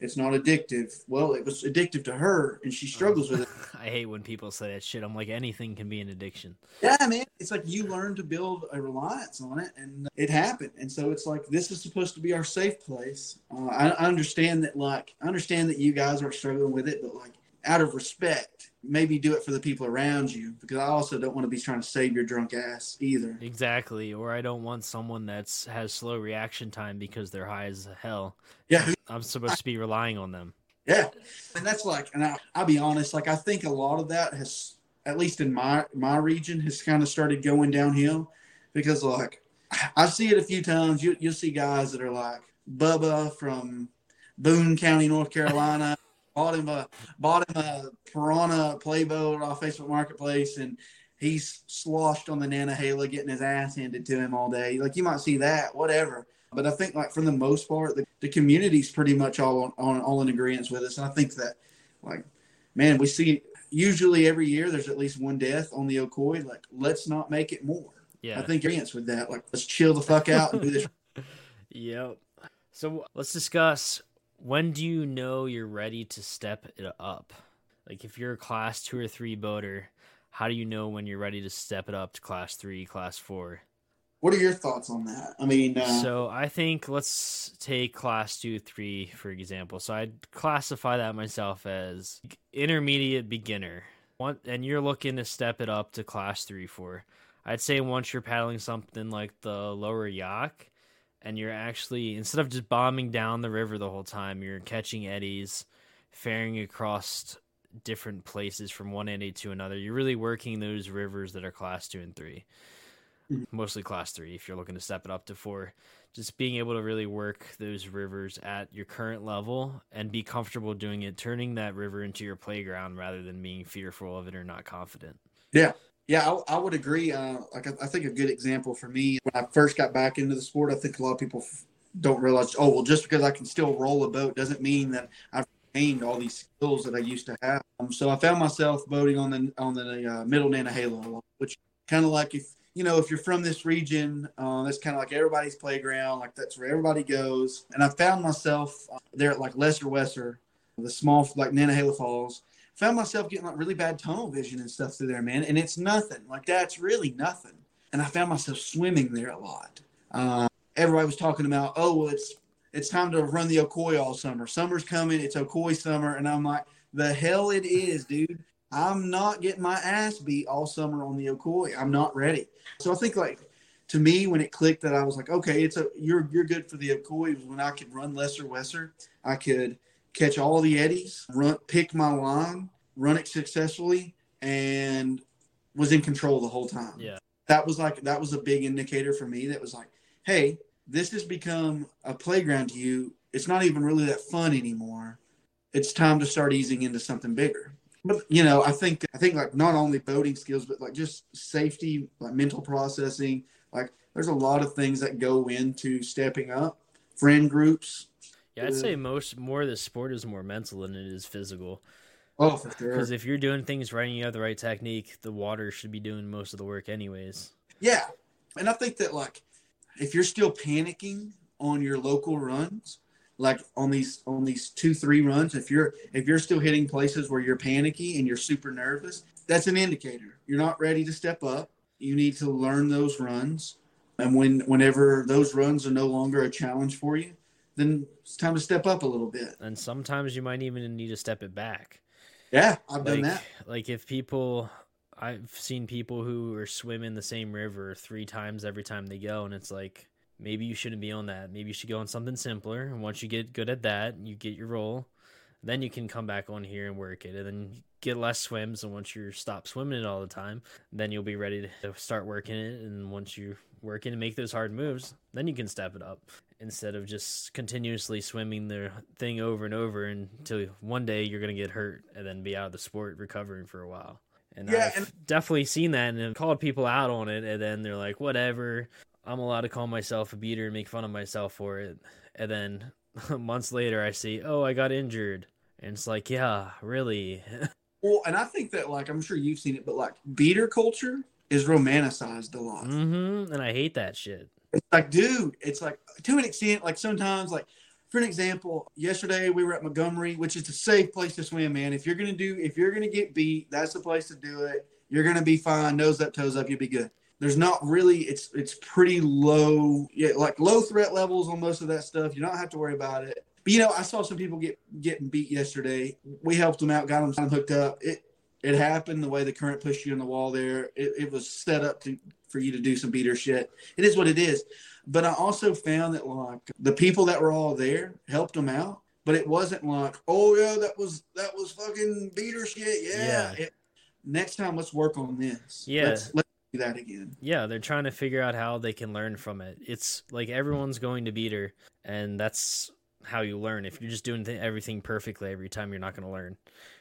it's not addictive. Well, it was addictive to her, and she struggles with it. I hate when people say that shit. I'm like, anything can be an addiction. Yeah, man. It's like you learn to build a reliance on it, and it happened. And so it's like this is supposed to be our safe place. Uh, I, I understand that, like, I understand that you guys are struggling with it, but like, out of respect, maybe do it for the people around you because I also don't want to be trying to save your drunk ass either. Exactly. Or I don't want someone that's has slow reaction time because they're high as hell. Yeah. I'm supposed to be relying on them. Yeah. And that's like, and I, I'll be honest, like, I think a lot of that has, at least in my, my region, has kind of started going downhill because, like, I see it a few times. You, you'll see guys that are like Bubba from Boone County, North Carolina bought him a bought him a Pyranha playboat off Facebook Marketplace, and he's sloshed on the Nantahala, getting his ass handed to him all day. Like you might see that, whatever. But I think, like for the most part, the, the community's pretty much all on, on all in agreement with us, and I think that, like, man, we see usually every year there's at least one death on the Ocoee. Like, let's not make it more. Yeah, I think agreement with that. Like, let's chill the fuck out and do this. yep. So let's discuss when do you know you're ready to step it up? Like if you're a class two or three boater, how do you know when you're ready to step it up to class three, class four? What are your thoughts on that? I mean, uh... so I think let's take class two, three for example. So I'd classify that myself as intermediate beginner. One, and you're looking to step it up to class three, four. I'd say once you're paddling something like the lower Yough, and you're actually instead of just bombing down the river the whole time, you're catching eddies, ferrying across different places from one eddy to another. You're really working those rivers that are class two and 3 mm-hmm. mostly class three. If you're looking to step it up to four, just being able to really work those rivers at your current level and be comfortable doing it, turning that river into your playground rather than being fearful of it or not confident. Yeah, yeah, I, I would agree. Uh, like I, I, think a good example for me when I first got back into the sport, I think a lot of people f- don't realize. Oh, well, just because I can still roll a boat doesn't mean that I've gained all these skills that I used to have. Um, so I found myself boating on the on the uh, middle Nantahala, which kind of like if you know if you're from this region, uh, that's kind of like everybody's playground. Like that's where everybody goes. And I found myself uh, there at like Lesser Wesser, the small like Nantahala Falls found myself getting like really bad tunnel vision and stuff through there, man. And it's nothing. Like that's really nothing. And I found myself swimming there a lot. Uh, everybody was talking about, oh, well, it's it's time to run the Ocoee all summer. Summer's coming. It's Ocoee summer, and I'm like, the hell it is, dude. I'm not getting my ass beat all summer on the Ocoee. I'm not ready. So I think like to me when it clicked that I was like, okay, it's a you're you're good for the Ocoee when I could run lesser Wesser. I could catch all the eddies, run, pick my line, run it successfully, and was in control the whole time. Yeah. That was like that was a big indicator for me. That was like, hey, this has become a playground to you. It's not even really that fun anymore. It's time to start easing into something bigger. But you know, I think I think like not only boating skills, but like just safety, like mental processing. Like there's a lot of things that go into stepping up. Friend groups, yeah, I'd say most more of the sport is more mental than it is physical. Oh, for sure. Because if you're doing things right and you have the right technique, the water should be doing most of the work anyways. Yeah, and I think that like if you're still panicking on your local runs, like on these on these two three runs, if you're if you're still hitting places where you're panicky and you're super nervous, that's an indicator you're not ready to step up. You need to learn those runs, and when whenever those runs are no longer a challenge for you, then it's time to step up a little bit. And sometimes you might even need to step it back. Yeah, I've like, done that. Like if people, I've seen people who are swimming the same river three times every time they go, and it's like maybe you shouldn't be on that. Maybe you should go on something simpler. And once you get good at that, you get your role, then you can come back on here and work it. And then get less swims. And once you stop swimming it all the time, then you'll be ready to start working it. And once you work it and make those hard moves, then you can step it up instead of just continuously swimming the thing over and over until one day you're going to get hurt and then be out of the sport recovering for a while. And yeah, I've and- definitely seen that and called people out on it. And then they're like, whatever, I'm allowed to call myself a beater and make fun of myself for it. And then months later, I see, oh, I got injured. And it's like, yeah, really. well, and I think that, like, I'm sure you've seen it, but like, beater culture is romanticized a lot. Mm-hmm. And I hate that shit. It's like, dude, it's like to an extent, like sometimes, like, for an example, yesterday we were at Montgomery, which is a safe place to swim, man. If you're gonna do, if you're gonna get beat, that's the place to do it. You're gonna be fine, nose up, toes up, you'll be good. There's not really, it's it's pretty low, yeah, like low threat levels on most of that stuff. You don't have to worry about it. But you know, I saw some people get getting beat yesterday. We helped them out, got them, hooked up. It it happened the way the current pushed you in the wall there. It, it was set up to for you to do some beater shit. It is what it is. But I also found that like the people that were all there helped them out. But it wasn't like, oh yeah, that was that was fucking beater shit. Yeah. yeah. It, next time, let's work on this. Yeah. Let's, let's do that again. Yeah, they're trying to figure out how they can learn from it. It's like everyone's going to beater, and that's how you learn. If you're just doing th- everything perfectly every time, you're not going to learn.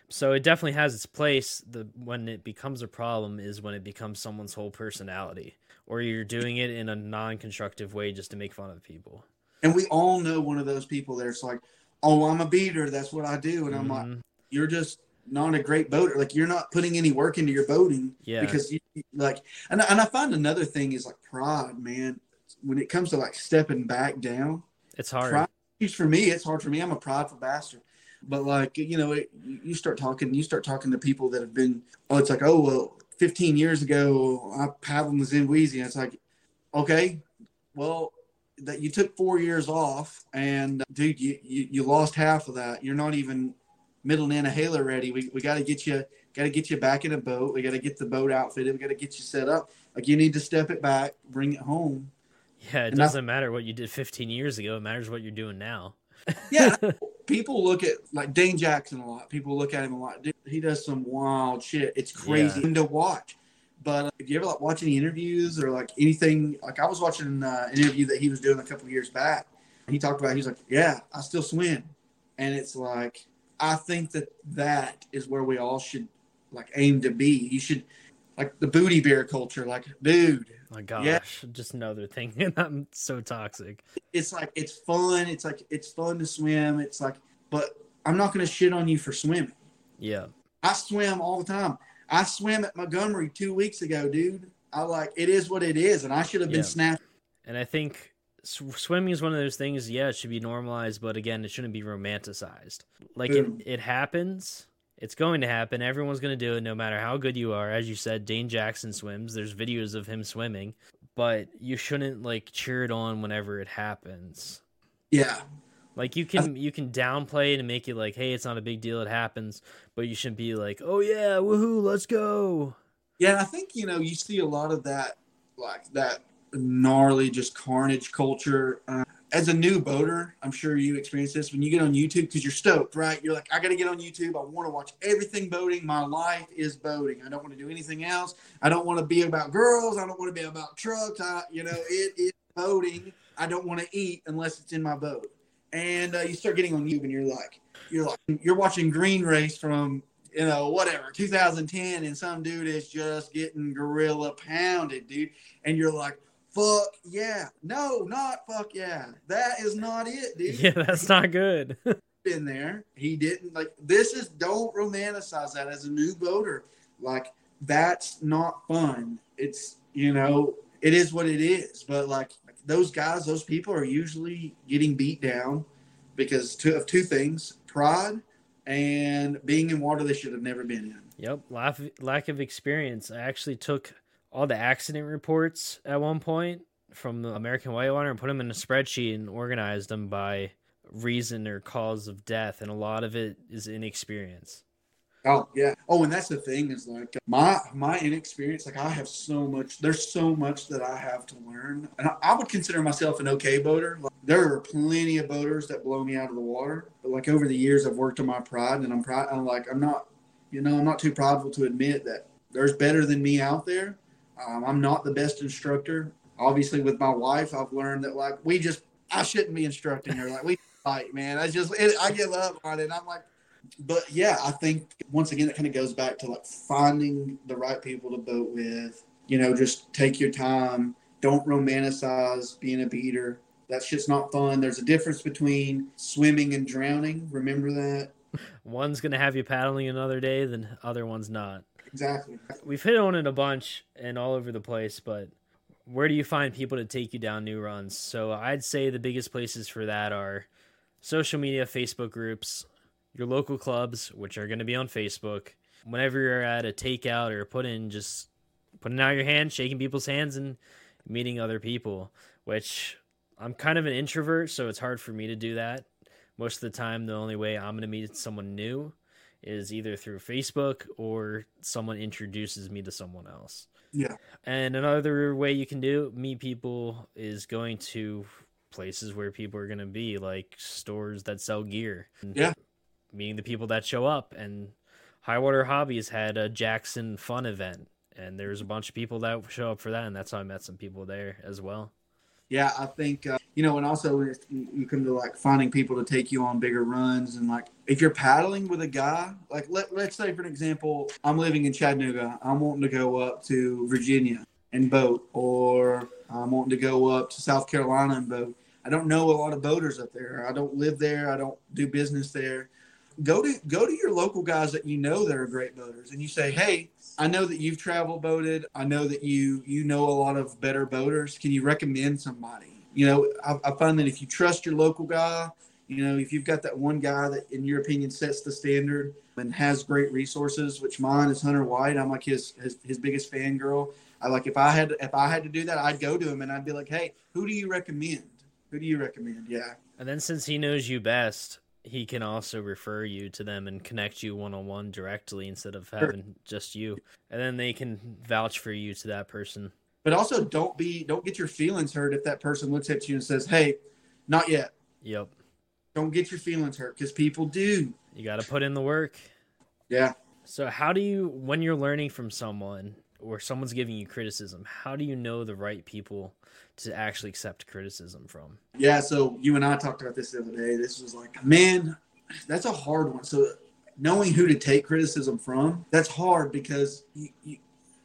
So it definitely has its place. The when it becomes a problem is when it becomes someone's whole personality, or you're doing it in a non-constructive way just to make fun of people. And we all know one of those people that's like, "Oh, I'm a beater. That's what I do," and I'm mm-hmm. like, "You're just not a great boater. Like you're not putting any work into your boating. Yeah. Because you like, and and I find another thing is like pride, man. When it comes to like stepping back down, it's hard. Pride, for me, it's hard for me. I'm a prideful bastard. But like you know, it, you start talking, you start talking to people that have been. Oh, it's like oh well, 15 years ago I paddled in the Zambezi. It's like, okay, well that you took four years off, and uh, dude, you, you you lost half of that. You're not even middle Nantahala ready. We, we got to get you got to get you back in a boat. We got to get the boat outfitted. We got to get you set up. Like you need to step it back, bring it home. Yeah, it and doesn't I, matter what you did 15 years ago. It matters what you're doing now. yeah, people look at like Dane Jackson a lot. People look at him a lot. He does some wild shit. It's crazy yeah. to watch. But uh, if you ever like watch any interviews or like anything, like I was watching uh, an interview that he was doing a couple years back. He talked about he's like, yeah, I still swim, and it's like I think that that is where we all should like aim to be. You should like the booty beer culture, like dude. My gosh, yeah. just another thing, and I'm so toxic. It's like it's fun. It's like it's fun to swim. It's like, but I'm not gonna shit on you for swimming. Yeah, I swim all the time. I swam at Montgomery two weeks ago, dude. I like it is what it is, and I should have been yeah. snapped. And I think swimming is one of those things. Yeah, it should be normalized, but again, it shouldn't be romanticized. Like it, it happens. It's going to happen. Everyone's going to do it, no matter how good you are. As you said, Dane Jackson swims. There's videos of him swimming, but you shouldn't like cheer it on whenever it happens. Yeah, like you can you can downplay it and make it like, hey, it's not a big deal. It happens, but you shouldn't be like, oh yeah, woohoo, let's go. Yeah, I think you know you see a lot of that, like that gnarly, just carnage culture. Uh, as a new boater, I'm sure you experience this when you get on YouTube because you're stoked, right? You're like, I got to get on YouTube. I want to watch everything boating. My life is boating. I don't want to do anything else. I don't want to be about girls. I don't want to be about trucks. I, you know, it is boating. I don't want to eat unless it's in my boat. And uh, you start getting on YouTube, and you're like, you're like, you're watching Green Race from you know, whatever, 2010, and some dude is just getting gorilla pounded, dude. And you're like, fuck yeah. No, not fuck yeah. That is not it, dude. Yeah, that's not good. in there. He didn't like this is don't romanticize that as a new boater. Like that's not fun. It's you know, it is what it is. But like those guys, those people are usually getting beat down because two, of two things pride and being in water they should have never been in. Yep, lack, lack of experience. I actually took all the accident reports at one point from the American Whitewater and put them in a spreadsheet and organized them by reason or cause of death, and a lot of it is inexperience. Oh yeah. Oh, and that's the thing is like my my inexperience. Like I have so much. There's so much that I have to learn, and I, I would consider myself an okay boater. Like, there are plenty of boaters that blow me out of the water, but like over the years, I've worked on my pride, and I'm proud. I'm like I'm not, you know, I'm not too prideful to admit that there's better than me out there. Um, I'm not the best instructor. Obviously, with my wife, I've learned that like we just I shouldn't be instructing her. Like we fight, man. I just it, I give up on it. I'm like but yeah, I think once again, it kind of goes back to like finding the right people to boat with. You know, just take your time. Don't romanticize being a beater. That shit's not fun. There's a difference between swimming and drowning. Remember that. One's gonna have you paddling another day, then other one's not. Exactly. We've hit on it a bunch and all over the place, but where do you find people to take you down new runs? So I'd say the biggest places for that are social media, Facebook groups, your local clubs, which are going to be on Facebook. Whenever you're at a takeout or put in, just putting out your hand, shaking people's hands, and meeting other people. Which I'm kind of an introvert, so it's hard for me to do that. Most of the time, the only way I'm going to meet someone new is either through Facebook or someone introduces me to someone else. Yeah. And another way you can do meet people is going to places where people are going to be, like stores that sell gear. Yeah meeting the people that show up. And Highwater Hobbies had a Jackson Fun event, and there's a bunch of people that show up for that, and that's how I met some people there as well. Yeah, I think uh, you know, and also you come to like finding people to take you on bigger runs, and like if you're paddling with a guy, like let let's say for an example, I'm living in Chattanooga, I'm wanting to go up to Virginia and boat, or I'm wanting to go up to South Carolina and boat. I don't know a lot of boaters up there. I don't live there. I don't do business there go to go to your local guys that you know that are great boaters and you say hey i know that you've travel boated i know that you you know a lot of better boaters can you recommend somebody you know I, I find that if you trust your local guy you know if you've got that one guy that in your opinion sets the standard and has great resources which mine is hunter white i'm like his his, his biggest fan girl i like if i had if i had to do that i'd go to him and i'd be like hey who do you recommend who do you recommend yeah and then since he knows you best he can also refer you to them and connect you one on one directly instead of having sure. just you. And then they can vouch for you to that person. But also don't be don't get your feelings hurt if that person looks at you and says, "Hey, not yet." Yep. Don't get your feelings hurt cuz people do. You got to put in the work. Yeah. So how do you when you're learning from someone or someone's giving you criticism, how do you know the right people to actually accept criticism from? Yeah, so you and I talked about this the other day. This was like, man, that's a hard one. So knowing who to take criticism from, that's hard because you, you,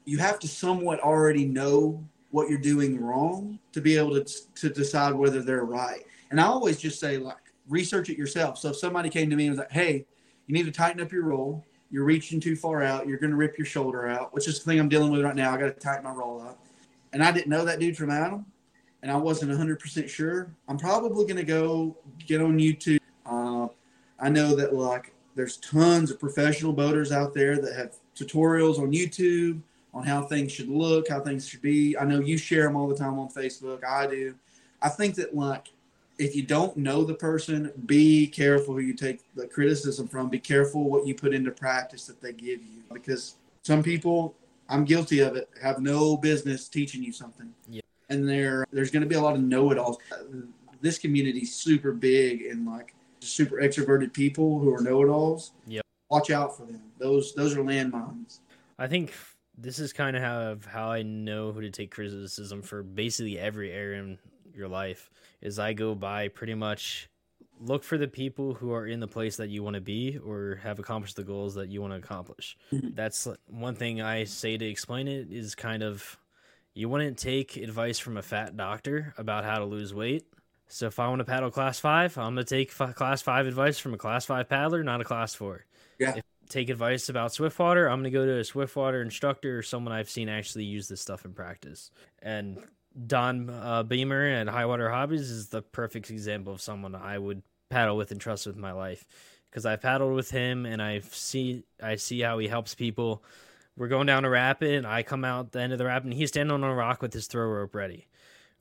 you have to somewhat already know what you're doing wrong to be able to, to decide whether they're right. And I always just say, like, research it yourself. So if somebody came to me and was like, hey, you need to tighten up your roll, you're reaching too far out, you're going to rip your shoulder out, which is the thing I'm dealing with right now. I got to tighten my roll up. And I didn't know that dude from Adam and I wasn't 100% sure, I'm probably going to go get on YouTube. Uh, I know that like there's tons of professional boaters out there that have tutorials on YouTube on how things should look, how things should be. I know you share them all the time on Facebook. I do. I think that like if you don't know the person, be careful who you take the criticism from. Be careful what you put into practice that they give you because some people, I'm guilty of it, have no business teaching you something. Yeah and there there's going to be a lot of know-it-alls. This community's super big and like super extroverted people who are know-it-alls. Yep. Watch out for them. Those those are landmines. I think this is kind of how how I know who to take criticism for basically every area in your life. Is I go by pretty much look for the people who are in the place that you want to be or have accomplished the goals that you want to accomplish. Mm-hmm. That's one thing I say to explain it is kind of you wouldn't take advice from a fat doctor about how to lose weight. So if I want to paddle class five, I'm gonna take f- class five advice from a class five paddler, not a class four. Yeah. If take advice about Swiftwater, I'm gonna go to a Swiftwater instructor or someone I've seen actually use this stuff in practice. And Don uh, Beamer at Highwater Hobbies is the perfect example of someone I would paddle with and trust with my life because I've paddled with him and I see I see how he helps people we're going down a rapid and I come out the end of the rapid and he's standing on a rock with his throw rope ready.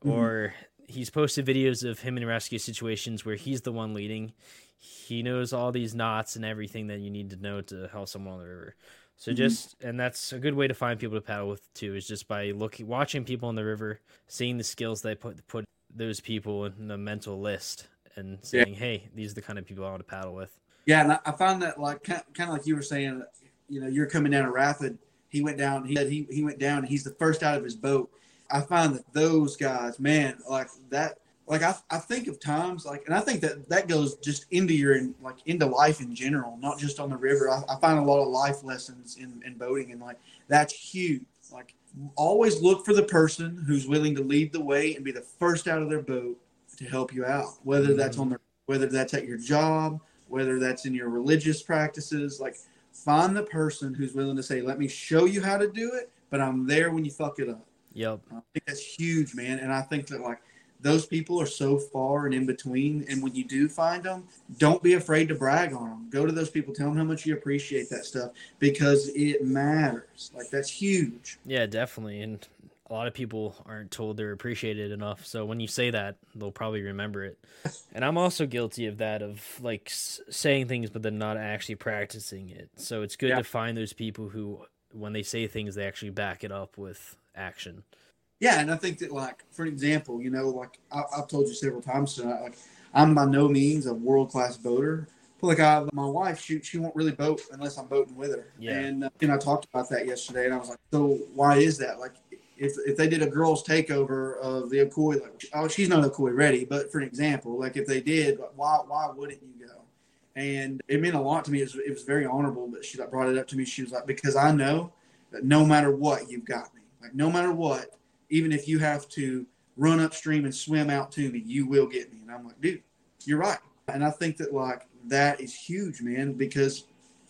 Mm-hmm. Or he's posted videos of him in rescue situations where he's the one leading. he knows all these knots and everything that you need to know to help someone on the river. So Mhm. just and that's a good way to find people to paddle with too is just by looking watching people on the river, seeing the skills they put put those people in the mental list and Yeah. saying, "Hey, these are the kind of people I want to paddle with." Yeah, and I, found that like kind of like you were saying, you know, you're coming down a rapid. He went down. He said he he went down. He's the first out of his boat. I find that those guys, man, like that. Like I, I think of times like, and I think that that goes just into your like into life in general, not just on the river. I, I find a lot of life lessons in, in boating, and like that's huge. Like always look for the person who's willing to lead the way and be the first out of their boat to help you out, whether that's mm-hmm. on the whether that's at your job, whether that's in your religious practices. Like, find the person who's willing to say, "Let me show you how to do it," but I'm there when you fuck it up. Yep. I think that's huge, man. And I think that like those people are so far and in between. And when you do find them, don't be afraid to brag on them. Go to those people, tell them how much you appreciate that stuff because it matters. Like that's huge. Yeah, definitely. And a lot of people aren't told they're appreciated enough. So when you say that, they'll probably remember it. And I'm also guilty of that, of like saying things, but then not actually practicing it. So it's good Yeah. to find those people who, when they say things, they actually back it up with action. Yeah, and I think that, like, for example, you know, like I, I've told you several times tonight, like I'm by no means a world class boater. But like I, my wife, she she won't really boat unless I'm boating with her. Yeah. And uh, and I talked about that yesterday, and I was like, so why is that? Like, if if they did a girls' takeover of the Ocoee, like, oh, she's not Ocoee ready, but for an example, like if they did, why why wouldn't you go? And it meant a lot to me. It was, it was very honorable that she like brought it up to me. She was like, because I know that no matter what, you've got me. Like no matter what, even if you have to run upstream and swim out to me, you will get me. And I'm like, dude, you're right. And I think that like that is huge, man, because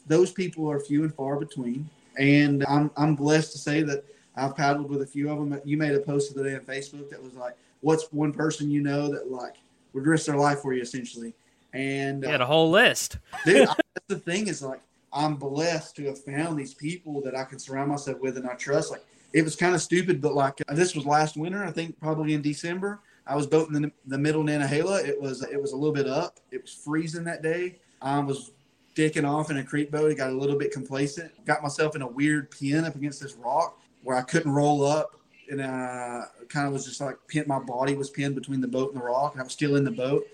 those people are few and far between. And I'm I'm blessed to say that I've paddled with a few of them. You made a post the other day on Facebook that was like, what's one person you know that like would risk their life for you essentially? And You uh, had a whole list. dude, I, that's the thing is like I'm blessed to have found these people that I can surround myself with and I trust. Like it was kind of stupid, but like this was last winter, I think probably in December. I was boating in the, middle Nantahala. It was it was a little bit up. It was freezing that day. I was dicking off in a creek boat. It got a little bit complacent. Got myself in a weird pin up against this rock where I couldn't roll up, and uh, kind of was just like pinned. My body was pinned between the boat and the rock, and I was still in the boat.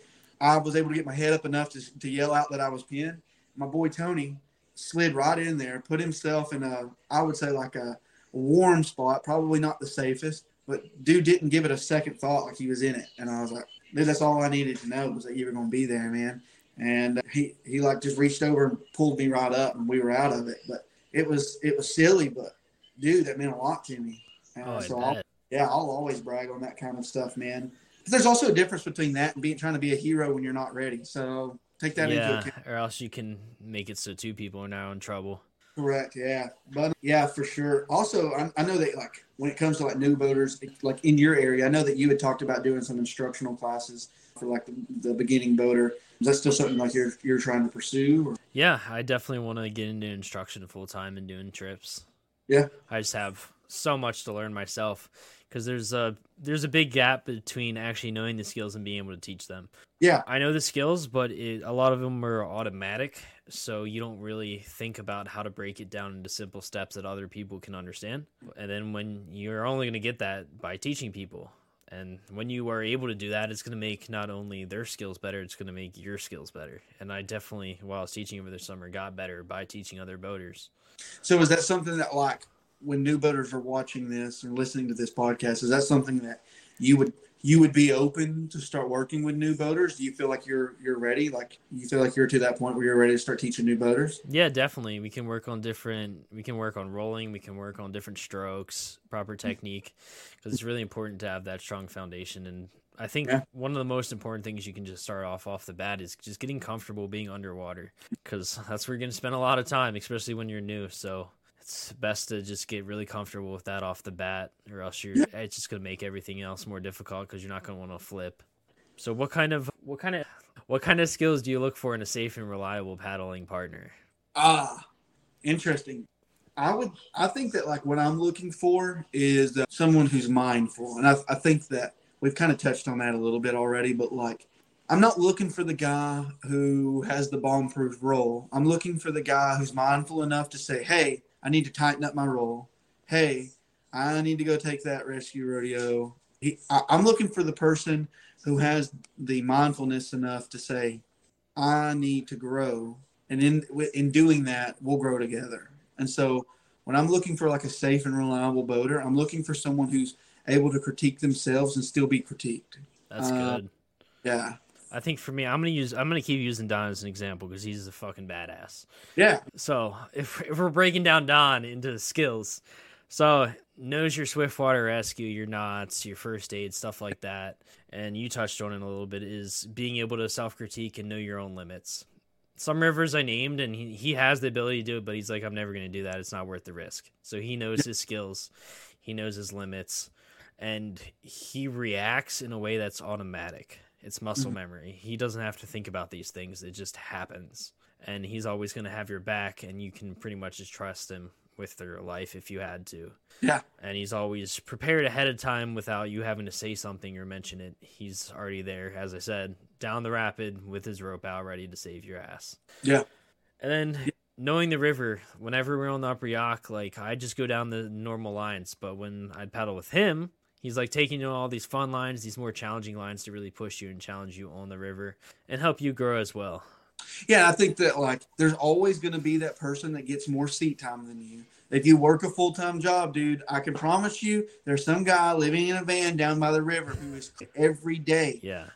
I was able to get my head up enough to, to yell out that I was pinned. My boy Tony slid right in there, put himself in a, I would say like a warm spot, probably not the safest, but dude didn't give it a second thought like he was in it. And I was like, dude, that's all I needed to know was that you were going to be there, man. And he, he like just reached over and pulled me right up and we were out of it. But it was, it was silly, but dude, that meant a lot to me. Uh, Oh, so I'll, yeah, I'll always brag on that kind of stuff, man. But there's also a difference between that and being trying to be a hero when you're not ready. So take that into account. or else you can make it so two people are now in trouble. Correct. Yeah. But yeah, for sure. Also, I, I know that like when it comes to like new boaters, like in your area, I know that you had talked about doing some instructional classes for like the, the beginning boater. Is that still something like you're you're trying to pursue? Or? Yeah, I definitely want to get into instruction full time and doing trips. Yeah. I just have so much to learn myself because there's a there's a big gap between actually knowing the skills and being able to teach them. Yeah. I know the skills, but it, a lot of them are automatic, so you don't really think about how to break it down into simple steps that other people can understand. And then when you're only going to get that by teaching people. And when you are able to do that, it's going to make not only their skills better, it's going to make your skills better. And I definitely, while I was teaching over the summer, got better by teaching other boaters. So is that something that like when new boaters are watching this and listening to this podcast, is that something that you would you would be open to start working with new boaters? Do you feel like you're you're ready? Like you feel like you're to that point where you're ready to start teaching new boaters? Yeah, definitely. We can work on different. We can work on rolling. We can work on different strokes, proper mm-hmm. technique, because it's really important to have that strong foundation. And I think Yeah. one of the most important things you can just start off off the bat is just getting comfortable being underwater, because that's where you're going to spend a lot of time, especially when you're new. So it's best to just get really comfortable with that off the bat, or else you're. It's just going to make everything else more difficult because you're not going to want to flip. So what kind of what kind of what kind of skills do you look for in a safe and reliable paddling partner? Ah, interesting. I would, I think that like what I'm looking for is uh, someone who's mindful, and I, I think that we've kind of touched on that a little bit already. But like, I'm not looking for the guy who has the bomb-proof roll. I'm looking for the guy who's mindful enough to say, "Hey, I need to tighten up my roll. Hey, I need to go take that rescue rodeo." He, I, I'm looking for the person who has the mindfulness enough to say, "I need to grow," and in in doing that, we'll grow together. And so, when I'm looking for like a safe and reliable boater, I'm looking for someone who's able to critique themselves and still be critiqued. That's Uh, good. Yeah, I think for me, I'm gonna use I'm gonna keep using Don as an example because he's a fucking badass. yeah, So if if we're breaking down Don into skills, so knows your swiftwater rescue, your knots, your first aid, stuff like that, and you touched on it a little bit is being able to self critique and know your own limits. Some rivers I named, and he, he has the ability to do it, but he's like, I'm never going to do that. It's not worth the risk. So he knows his skills, he knows his limits, and he reacts in a way that's automatic. It's muscle Mhm. memory. He doesn't have to think about these things, it just happens. And he's always going to have your back, and you can pretty much just trust him with your life if you had to. yeah, And he's always prepared ahead of time without you having to say something or mention it. He's already there, as I said, down the rapid with his rope out, ready to save your ass. yeah, And then knowing the river, whenever we're on the upper Yough, like I just go down the normal lines. But when I'd paddle with him, he's like taking you on all these fun lines, these more challenging lines to really push you and challenge you on the river and help you grow as well. yeah. I think that like there's always going to be that person that gets more seat time than you. If you work a full time job, dude, I can promise you there's some guy living in a van down by the river who is every day. Yeah.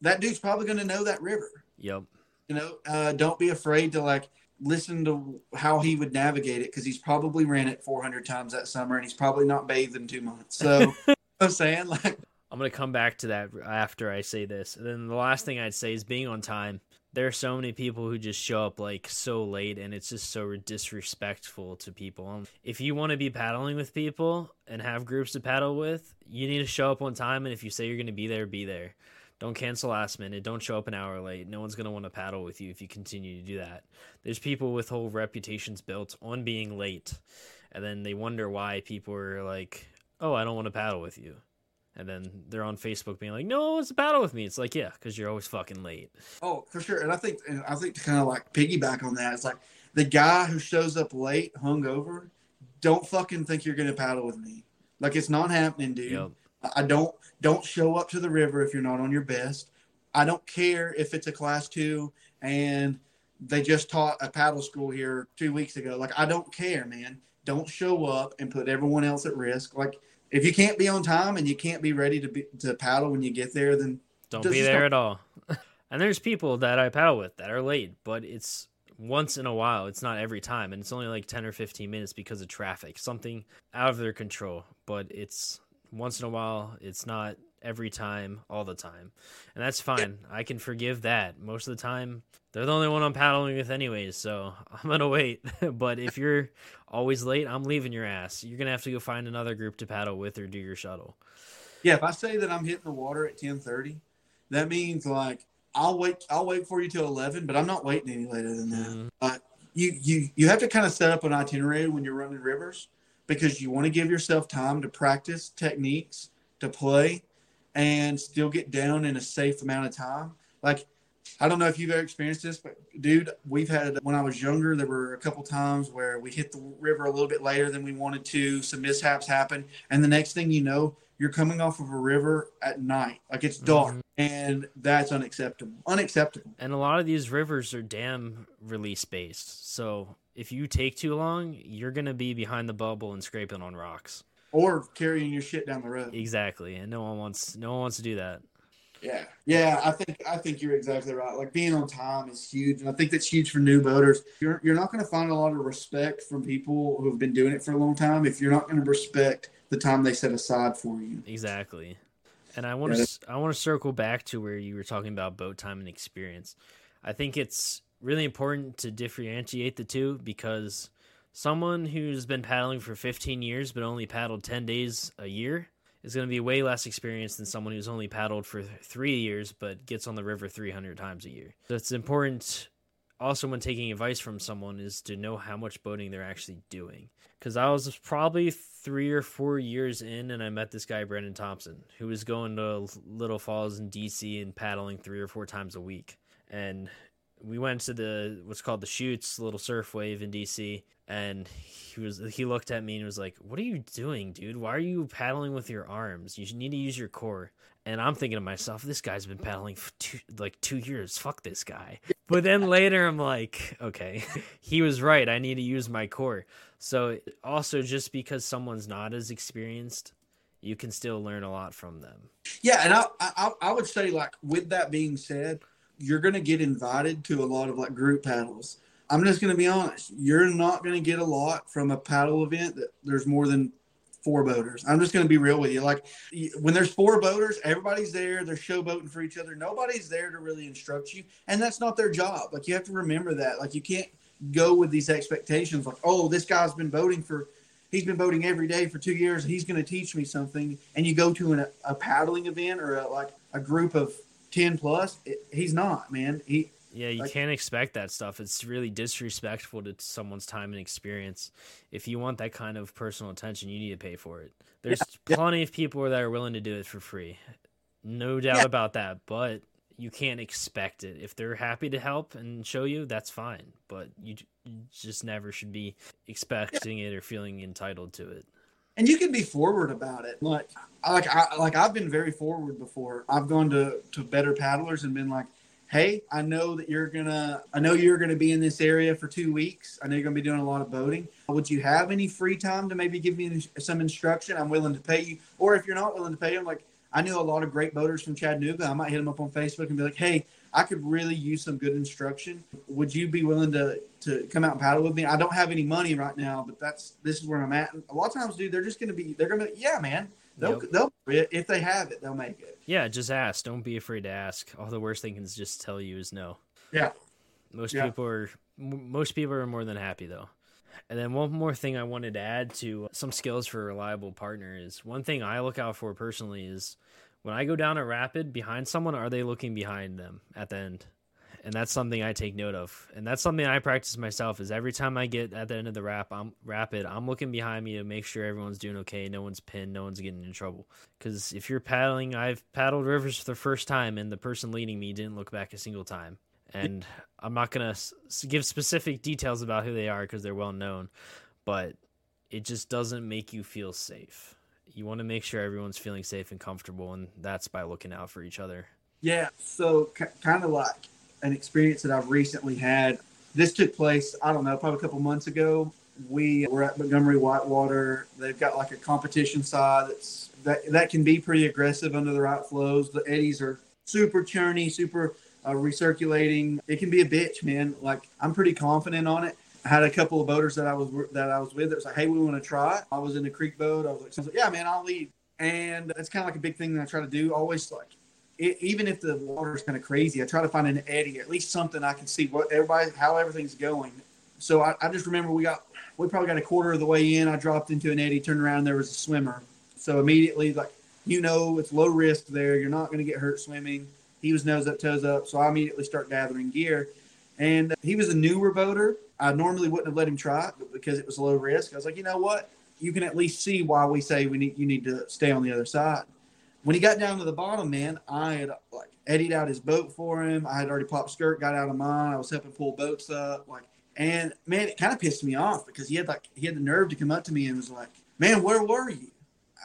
That dude's probably going to know that river. Yep. You know, uh, don't be afraid to like listen to how he would navigate it because he's probably ran it 400 times that summer and he's probably not bathed in two months. So, you know what I'm saying like, I'm gonna come back to that after I say this. And then the last thing I'd say is being on time. There are so many people who just show up like so late, and it's just so disrespectful to people. Um, If you want to be paddling with people and have groups to paddle with, you need to show up on time. And if you say you're gonna be there, be there. Don't cancel last minute. Don't show up an hour late. No one's gonna want to paddle with you if you continue to do that. There's people with whole reputations built on being late, and then they wonder why people are like, "Oh, I don't want to paddle with you." and then they're on Facebook being like, "No it's a paddle with me." It's like, yeah, because you're always fucking late. oh, for sure. And I think, and I think to kind of like piggyback on that, it's like the guy who shows up late, hungover, don't fucking think you're going to paddle with me. Like, it's not happening, dude. Yep. I don't don't show up to the river if you're not on your best. I don't care if it's a class two and they just taught a paddle school here two weeks ago. Like I don't care, man. Don't show up and put everyone else at risk. Like if you can't be on time and you can't be ready to be to paddle when you get there, then Don't be there not- at all. and there's people that I paddle with that are late, but it's once in a while. It's not every time, and it's only like ten or fifteen minutes because of traffic, something out of their control. But it's once in a while. It's not every time, all the time, and that's fine. I can forgive that. Most of the time, they're the only one I'm paddling with, anyways. So I'm gonna wait. but if you're always late, I'm leaving your ass. You're gonna have to go find another group to paddle with or do your shuttle. yeah, if I say that I'm hitting the water at ten thirty, that means like I'll wait I'll wait for you till eleven, but I'm not waiting any later than that. Mhm. you you you have to kind of set up an itinerary when you're running rivers because you want to give yourself time to practice techniques to play and still get down in a safe amount of time like i don't know if you've ever experienced this but dude we've had when i was younger there were a couple times where we hit the river a little bit later than we wanted to some mishaps happen and the next thing you know you're coming off of a river at night like it's dark mm-hmm. and that's unacceptable unacceptable And a lot of these rivers are dam release based. So if you take too long, you're going to be behind the bubble and scraping on rocks. or carrying your shit down the road Exactly. And no one wants no one wants to do that. Yeah, yeah, I think I think you're exactly right. Like being on time is huge, and I think that's huge for new boaters. You're you're not going to find a lot of respect from people who have been doing it for a long time if you're not going to respect the time they set aside for you. Exactly. And I want Yeah, to I want to circle back to where you were talking about boat time and experience. I think it's really important to differentiate the two because someone who's been paddling for 15 years but only paddled 10 days a year is going to be way less experienced than someone who's only paddled for 3 years but gets on the river 300 times a year. So it's important also when taking advice from someone is to know how much boating they're actually doing. Because I was probably three or four years in, and I met this guy Brendan Thompson, who was going to Little Falls in DC and paddling three or four times a week. And we went to the what's called the shoots little surf wave in DC, and he was he looked at me and was like, "What are you doing, dude? Why are you paddling with your arms? You need to use your core." And I'm thinking to myself, this guy's been paddling for two, like two years. Fuck this guy. But then later, I'm like, okay, he was right. I need to use my core. So also, just because someone's not as experienced, you can still learn a lot from them. Yeah, and I I, I would say like with that being said, you're going to get invited to a lot of like group paddles. I'm just going to be honest. You're not going to get a lot from a paddle event that there's more than four boaters. I'm just going to be real with you. Like when there's four boaters, everybody's there. They're showboating for each other. Nobody's there to really instruct you, and that's not their job. Like you have to remember that. Like you can't go with these expectations. Like oh, this guy's been boating for. He's been boating every day for two years. He's going to teach me something. And you go to an, a paddling event or a, like a group of 10 plus, it, he's not, man. He yeah, you like, can't expect that stuff. It's really disrespectful to someone's time and experience. If you want that kind of personal attention, you need to pay for it. There's yeah, plenty yeah. of people that are willing to do it for free. No doubt yeah. about that, but you can't expect it. If they're happy to help and show you, that's fine, but you, you just never should be expecting it or feeling entitled to it and you can be forward about it. Like, like I like I've been very forward before. I've gone to to better paddlers and been like, "Hey, I know that you're gonna, I know you're gonna be in this area for two weeks. I know you're gonna be doing a lot of boating. Would you have any free time to maybe give me some instruction? I'm willing to pay you. Or if you're not willing to pay, I'm like, I knew a lot of great boaters from Chattanooga. I might hit them up on Facebook and be like, "Hey, I could really use some good instruction. Would you be willing to to come out and paddle with me? I don't have any money right now, but that's this is where I'm at. And a lot of times, dude, they're just going to be they're going to yeah, man. They'll yep. they'll if they have it, they'll make it. Yeah, just ask. Don't be afraid to ask. All the worst they can just tell you is no. Yeah. Most yeah. people are most people are more than happy though. And then one more thing I wanted to add to some skills for a reliable partner is one thing I look out for personally is when I go down a rapid behind someone, are they looking behind them at the end? And that's something I take note of. And that's something I practice myself is every time I get at the end of the rap, I'm rapid, I'm looking behind me to make sure everyone's doing okay, no one's pinned, no one's getting in trouble. Cuz if you're paddling, I've paddled rivers for the first time and the person leading me didn't look back a single time. And I'm not going to give specific details about who they are cuz they're well known, but it just doesn't make you feel safe you want to make sure everyone's feeling safe and comfortable, and that's by looking out for each other. Yeah. So, kind of like an experience that I've recently had. This took place, I don't know, probably a couple months ago. We were at Montgomery Whitewater. They've got like a competition side that's that that can be pretty aggressive under the right flows. The eddies are super churny, super uh, recirculating. It can be a bitch, man. Like I'm pretty confident on it. I had a couple of boaters that I was that I was with that was like, "Hey, we want to try." I was in a creek boat. I was like, I was like "Yeah, man, I'll lead." And it's kind of like a big thing that I try to do. Always like, it, even if the water's kind of crazy, I try to find an eddy, at least something I can see what everybody, how everything's going. So I, I just remember we got, we probably got a quarter of the way in. I dropped into an eddy, turned around, there was a swimmer. So immediately, like, you know, it's low risk there. You're not going to get hurt swimming. He was nose up, toes up. So I immediately start gathering gear. And he was a newer boater. I normally wouldn't have let him try it, but because it was low risk, I was like, you know what? You can at least see why we say we need you need to stay on the other side. When he got down to the bottom, man, I had like eddied out his boat for him. I had already popped skirt, got out of mine. I was helping pull boats up, like, and man, it kind of pissed me off because he had like he had the nerve to come up to me and was like, "Man, where were you?"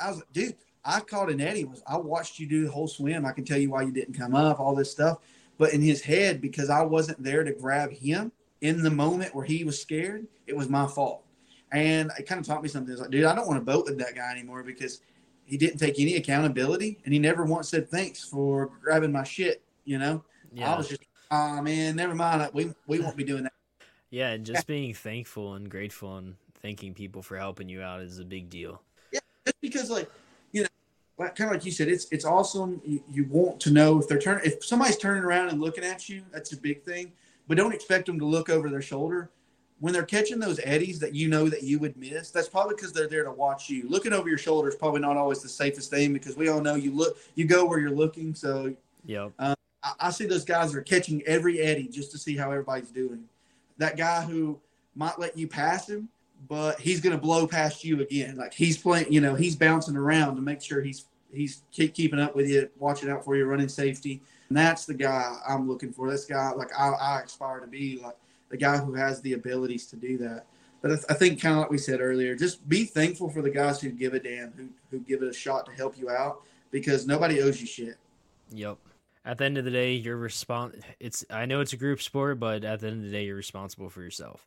I was like, "Dude, I caught an eddy. Was I watched you do the whole swim? I can tell you why you didn't come up. All this stuff." But in his head, because I wasn't there to grab him in the moment where he was scared, it was my fault. And it kind of taught me something. It's like, dude, I don't want to boat with that guy anymore because he didn't take any accountability and he never once said thanks for grabbing my shit. You know, yeah. I was just, oh man, never mind. We we won't be doing that. Yeah, and just being thankful and grateful and thanking people for helping you out is a big deal. Yeah, just because like, you know, like kind of like you said, it's it's awesome. You, you want to know if they're turning, if somebody's turning around and looking at you, that's a big thing. But don't expect them to look over their shoulder when they're catching those eddies that you know that you would miss. That's probably because they're there to watch you. Looking over your shoulder is probably not always the safest thing because we all know you look, you go where you're looking. So yeah, um, I, I see those guys are catching every eddy just to see how everybody's doing. That guy who might let you pass him, but he's going to blow past you again. Like he's playing, you know, he's bouncing around to make sure he's he's keep keeping up with you, watching out for you, running safety. And that's the guy I'm looking for. This guy, like I, I aspire to be, like the guy who has the abilities to do that. But I, th- I think, kind of like we said earlier, just be thankful for the guys who give a damn, who who give it a shot to help you out, because nobody owes you shit. Yep. At the end of the day, you're respons. It's I know it's a group sport, but at the end of the day, you're responsible for yourself.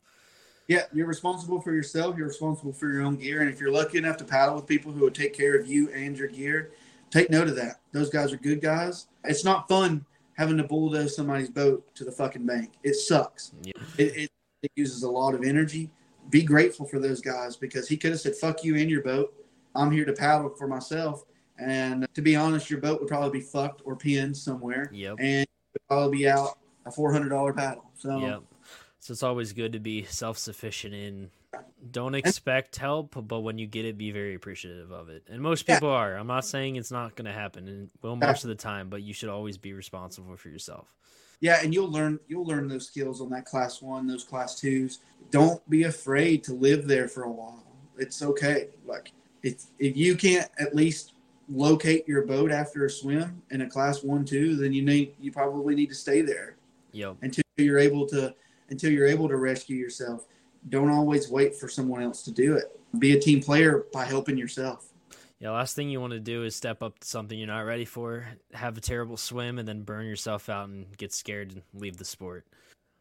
Yeah, you're responsible for yourself. You're responsible for your own gear, and if you're lucky enough to paddle with people who will take care of you and your gear, take note of that. Those guys are good guys. It's not fun having to bulldoze somebody's boat to the fucking bank. It sucks. Yeah. It, it, it uses a lot of energy. Be grateful for those guys because he could have said, fuck you and your boat. I'm here to paddle for myself. And to be honest, your boat would probably be fucked or pinned somewhere. Yep. And would probably be out a $400 paddle. So, Yep. So it's always good to be self sufficient in don't expect help, but when you get it, be very appreciative of it. And most Yeah. people are. I'm not saying it's not going to happen, and well, most of the time, but you should always be responsible for yourself. yeah, and you'll learn you'll learn those skills on that class one, those class twos. Don't be afraid to live there for a while. It's okay. Like if if you can't at least locate your boat after a swim in a class one two, then you need you probably need to stay there Yep. until you're able to until you're able to rescue yourself. Don't always wait for someone else to do it. Be a team player by helping yourself. Yeah, last thing you want to do is step up to something you're not ready for, have a terrible swim, and then burn yourself out and get scared and leave the sport.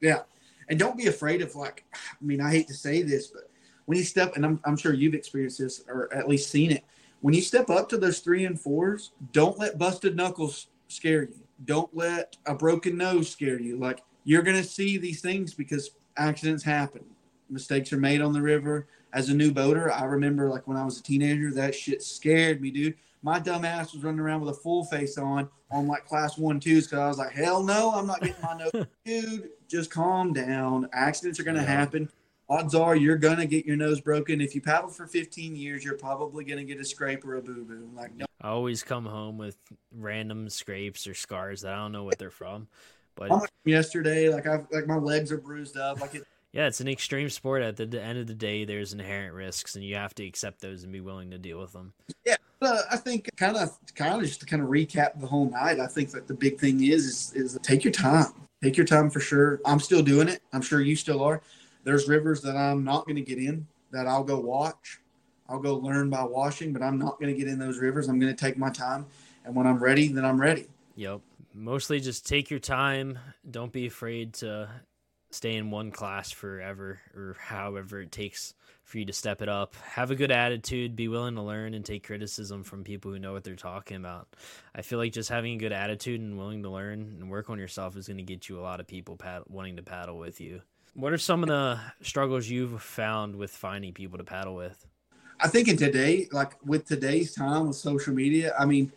Yeah. And don't be afraid of like I mean, I hate to say this, but when you step and I'm I'm sure you've experienced this or at least seen it. When you step up to those three and fours, don't let busted knuckles scare you. Don't let a broken nose scare you. Like you're gonna see these things because accidents happen. Mistakes are made on the river. As a new boater, I remember like when I was a teenager, that shit scared me, dude. My dumb ass was running around with a full face on on like class one twos because I was like, hell no, I'm not getting my nose. dude, just calm down. Accidents are gonna happen. Odds are you're gonna get your nose broken. If you paddle for 15 years, you're probably gonna get a scrape or a boo boo. Like, no, I always come home with random scrapes or scars that I don't know what they're from. But yesterday, like I've like my legs are bruised up. Like it, yeah, it's an extreme sport. At the end of the day, there's inherent risks, and you have to accept those and be willing to deal with them. uh, I think kind of kind of just to kind of recap the whole night. I think that the big thing is is is take your time. Take your time for sure. I'm still doing it. I'm sure you still are. There's rivers that I'm not going to get in that I'll go watch. I'll go learn by watching, but I'm not going to get in those rivers. I'm going to take my time, and when I'm ready, then I'm ready. Yep. Mostly just take your time. Don't be afraid to stay in one class forever or however it takes for you to step it up. Have a good attitude, be willing to learn and take criticism from people who know what they're talking about. I feel like just having a good attitude and willing to learn and work on yourself is going to get you a lot of people pad- wanting to paddle with you. What are some of the struggles you've found with finding people to paddle with? I think in today, like with today's time with social media, I mean,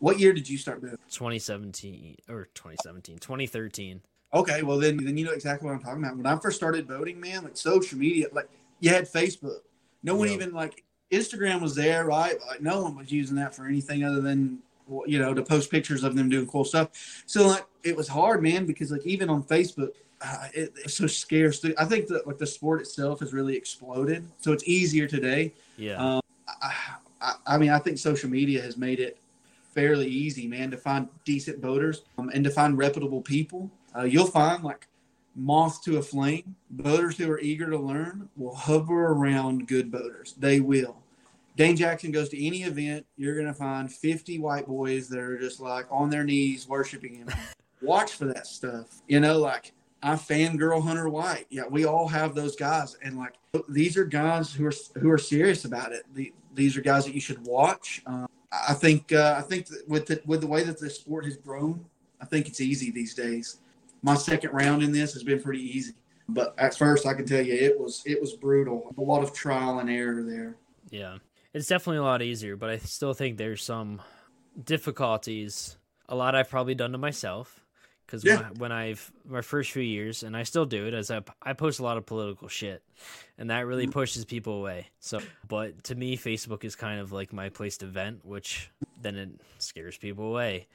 what year did you start boating? 2017 or 2017, 2013. Okay, well then then you know exactly what I'm talking about. When I first started boating, man, like social media, like you had Facebook. No one Yeah. even like Instagram was there, right? Like no one was using that for anything other than you know to post pictures of them doing cool stuff. So like it was hard, man, because like even on Facebook, uh, it, it's so scarce. I think that like the sport itself has really exploded, so it's easier today. Yeah. Um, I, I, I mean, I think social media has made it fairly easy, man, to find decent boaters um, and to find reputable people. Uh, you'll find like moth to a flame. Boaters who are eager to learn will hover around good boaters. They will. Dane Jackson goes to any event, you're going to find 50 white boys that are just like on their knees worshiping him. Watch for that stuff. You know, like I fangirl Hunter White. Yeah, we all have those guys, and like these are guys who are who are serious about it. The, these are guys that you should watch. Um, I think uh, I think that with the, with the way that the sport has grown, I think it's easy these days. My second round in this has been pretty easy, but at first I can tell you it was it was brutal. A lot of trial and error there. Yeah. It's definitely a lot easier, but I still think there's some difficulties. A lot I've probably done to myself because Yeah. when, when I've my first few years, and I still do it, as I I post a lot of political shit, and that really mm-hmm. pushes people away. So, but to me, Facebook is kind of like my place to vent, which then it scares people away.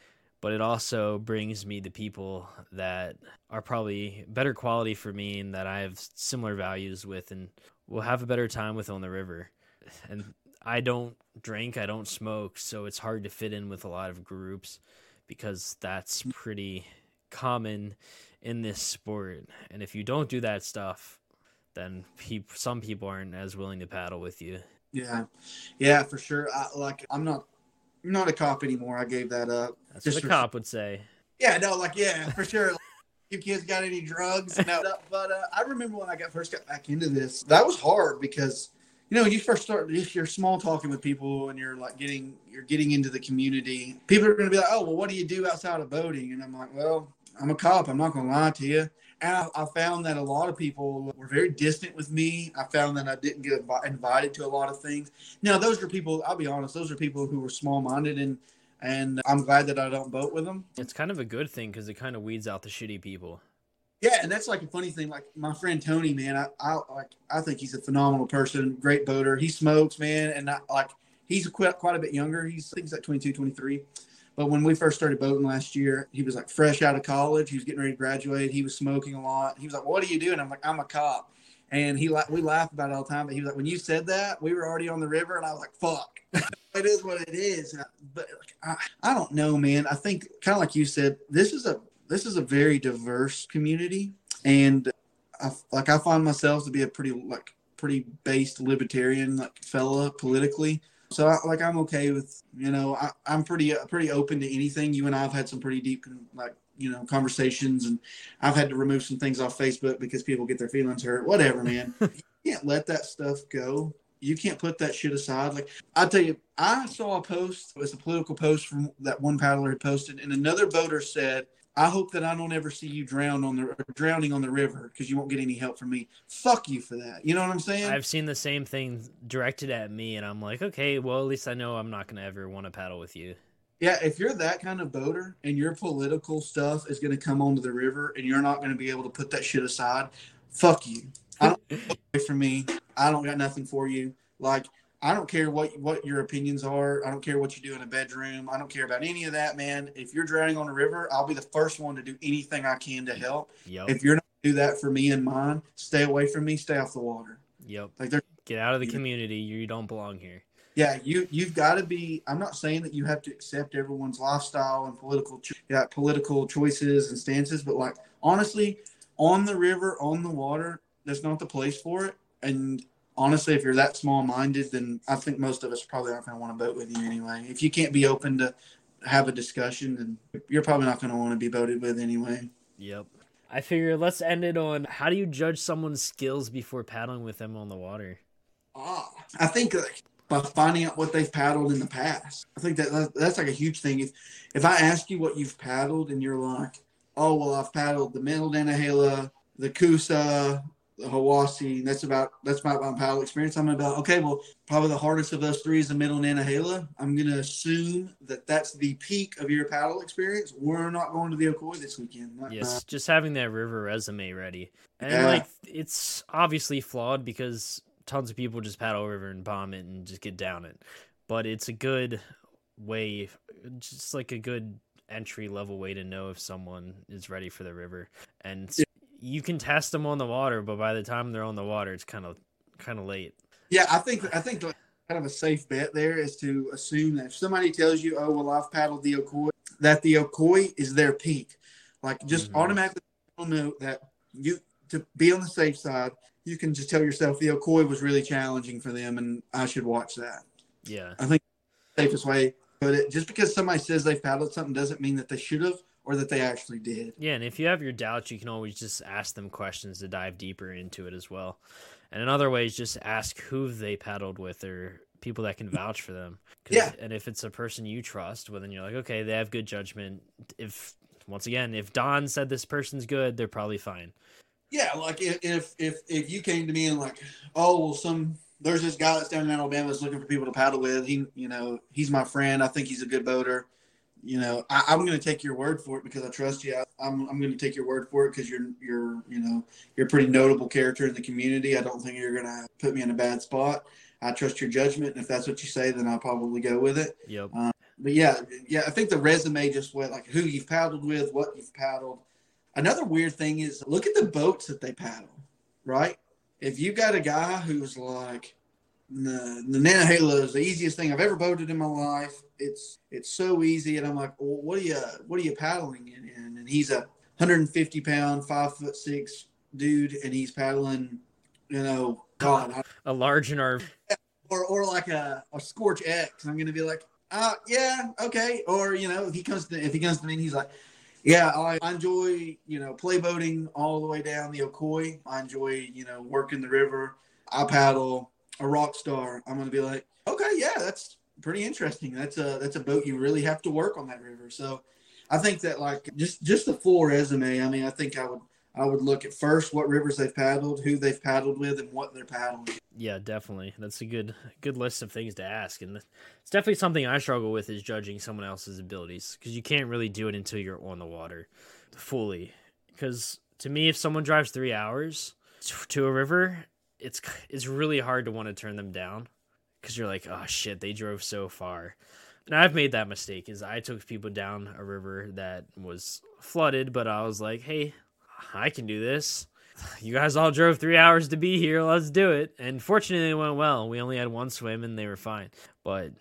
But it also brings me the people that are probably better quality for me and that I have similar values with and will have a better time with on the river. And I don't drink, I don't smoke, so it's hard to fit in with a lot of groups because that's pretty common in this sport. And if you don't do that stuff, then pe- some people aren't as willing to paddle with you. Yeah, yeah, for sure. I, like I'm not, not a cop anymore. I gave that up. That's Just what a for- cop would say. Yeah, no, like yeah, for sure. Like, you kids got any drugs? No, but uh, I remember when I got first got back into this. That was hard because you know you first start if you're small talking with people and you're like getting you're getting into the community. People are going to be like, oh well, what do you do outside of boating? And I'm like, well, I'm a cop. I'm not going to lie to you. And I, I found that a lot of people were very distant with me. I found that I didn't get invi- invited to a lot of things. Now, those are people. I'll be honest. Those are people who were small minded and. And I'm glad that I don't boat with them. It's kind of a good thing because it kind of weeds out the shitty people. Yeah, and that's like a funny thing. Like my friend Tony, man, I, I like I think he's a phenomenal person, great boater. He smokes, man, and I, like he's quite quite a bit younger. He's I think he's like 22, 23. But when we first started boating last year, he was like fresh out of college. He was getting ready to graduate. He was smoking a lot. He was like, "What are you doing?" I'm like, "I'm a cop." And he like we laugh about it all the time. But he was like, "When you said that, we were already on the river," and I was like, "Fuck." it is what it is. But I, I don't know, man. I think kind of like you said, this is a this is a very diverse community, and I, like I find myself to be a pretty like pretty based libertarian like fella politically. So I, like I'm okay with you know I, I'm pretty uh, pretty open to anything. You and I have had some pretty deep like you know conversations, and I've had to remove some things off Facebook because people get their feelings hurt. Whatever, man. you can't let that stuff go. You can't put that shit aside. Like I tell you, I saw a post. It was a political post from that one paddler had posted, and another boater said, "I hope that I don't ever see you drown on the drowning on the river because you won't get any help from me." Fuck you for that. You know what I'm saying? I've seen the same thing directed at me, and I'm like, okay, well, at least I know I'm not going to ever want to paddle with you. Yeah, if you're that kind of boater and your political stuff is going to come onto the river and you're not going to be able to put that shit aside, fuck you. I don't away from me. I don't got nothing for you. Like I don't care what what your opinions are. I don't care what you do in a bedroom. I don't care about any of that, man. If you're drowning on the river, I'll be the first one to do anything I can to help. Yep. If you're not do that for me and mine, stay away from me. Stay off the water. Yep. Like Get out of the community. You don't belong here. yeah, you you've got to be. I'm not saying that you have to accept everyone's lifestyle and political cho- yeah, political choices and stances, but like honestly, on the river, on the water, that's not the place for it. And honestly, if you're that small minded, then I think most of us probably aren't going to want to boat with you anyway. If you can't be open to have a discussion, then you're probably not going to want to be boated with anyway. Yep. I figure let's end it on how do you judge someone's skills before paddling with them on the water? Ah, I think like, by finding out what they've paddled in the past. I think that that- that's like a huge thing. If if I ask you what you've paddled and you're like, oh well, I've paddled the Middle Nantahala, the Coosa, Hiwassee. That's about that's about my paddle experience. I'm about okay. Well, probably the hardest of those three is the Middle Nantahala. I'm gonna assume that that's the peak of your paddle experience. We're not going to the Ocoee this weekend. Uh, Yes, just having that river resume ready. And Yeah. like it's obviously flawed because tons of people just paddle river and bomb it and just get down it. But it's a good way just like a good entry level way to know if someone is ready for the river. And you can test them on the water, but by the time they're on the water it's kind of kind of late. Yeah, I think I think like, kind of a safe bet there is to assume that if somebody tells you, "Oh, well, I've paddled the Ocoee," that the Ocoee is their peak. Like, just Mhm. automatically know that you to be on the safe side. You can just tell yourself the Ocoee was really challenging for them, and I should watch that. Yeah. I think safest way, but it, just because somebody says they've paddled something doesn't mean that they should have or that they actually did. Yeah, and if you have your doubts, you can always just ask them questions to dive deeper into it as well. And another way is just ask who they paddled with or people that can vouch for them. Yeah. And if it's a person you trust, well, then you're like, okay, they have good judgment. If once again, if Don said this person's good, they're probably fine. Yeah, like if if if, if you came to me and like, oh well, some there's this guy that's down in Alabama that's looking for people to paddle with. He, you know, he's my friend. I think he's a good boater. You know, I, I'm going to take your word for it because I trust you. I, I'm I'm going to take your word for it because you're you're you know you're a pretty notable character in the community. I don't think you're going to put me in a bad spot. I trust your judgment, and if that's what you say, then I'll probably go with it. Yep. Um, but yeah, yeah, I think the resume just went like who you've paddled with, what you've paddled. Another weird thing is look at the boats that they paddle, right? If you got a guy who's like the, the Nantahala is the easiest thing I've ever boated in my life. It's it's so easy, and I'm like, well, what are you what are you paddling in? And he's a 150 pound, five foot six dude, and he's paddling, you know, God, a large in our or or like a, a Scorch X. I'm gonna be like, uh, yeah, okay. Or you know, if he comes to if he comes to me, and he's like, yeah, I, I enjoy you know play boating all the way down the Ocoee. I enjoy you know working the river. I paddle a rock star. I'm gonna be like, okay, yeah, that's pretty interesting. That's a that's a boat you really have to work on that river. So I think that like just just the full resume. I mean, I think I would I would look at first what rivers they've paddled, who they've paddled with, and what they're paddling. Yeah, definitely. That's a good good list of things to ask, and it's definitely something I struggle with is judging someone else's abilities because you can't really do it until you're on the water fully. Because to me, if someone drives three hours to a river, it's it's really hard to want to turn them down because you're like, oh shit, they drove so far. And I've made that mistake is I took people down a river that was flooded, but I was like, hey, I can do this. You guys all drove three hours to be here. Let's do it. And fortunately, it went well. We only had one swim and they were fine. But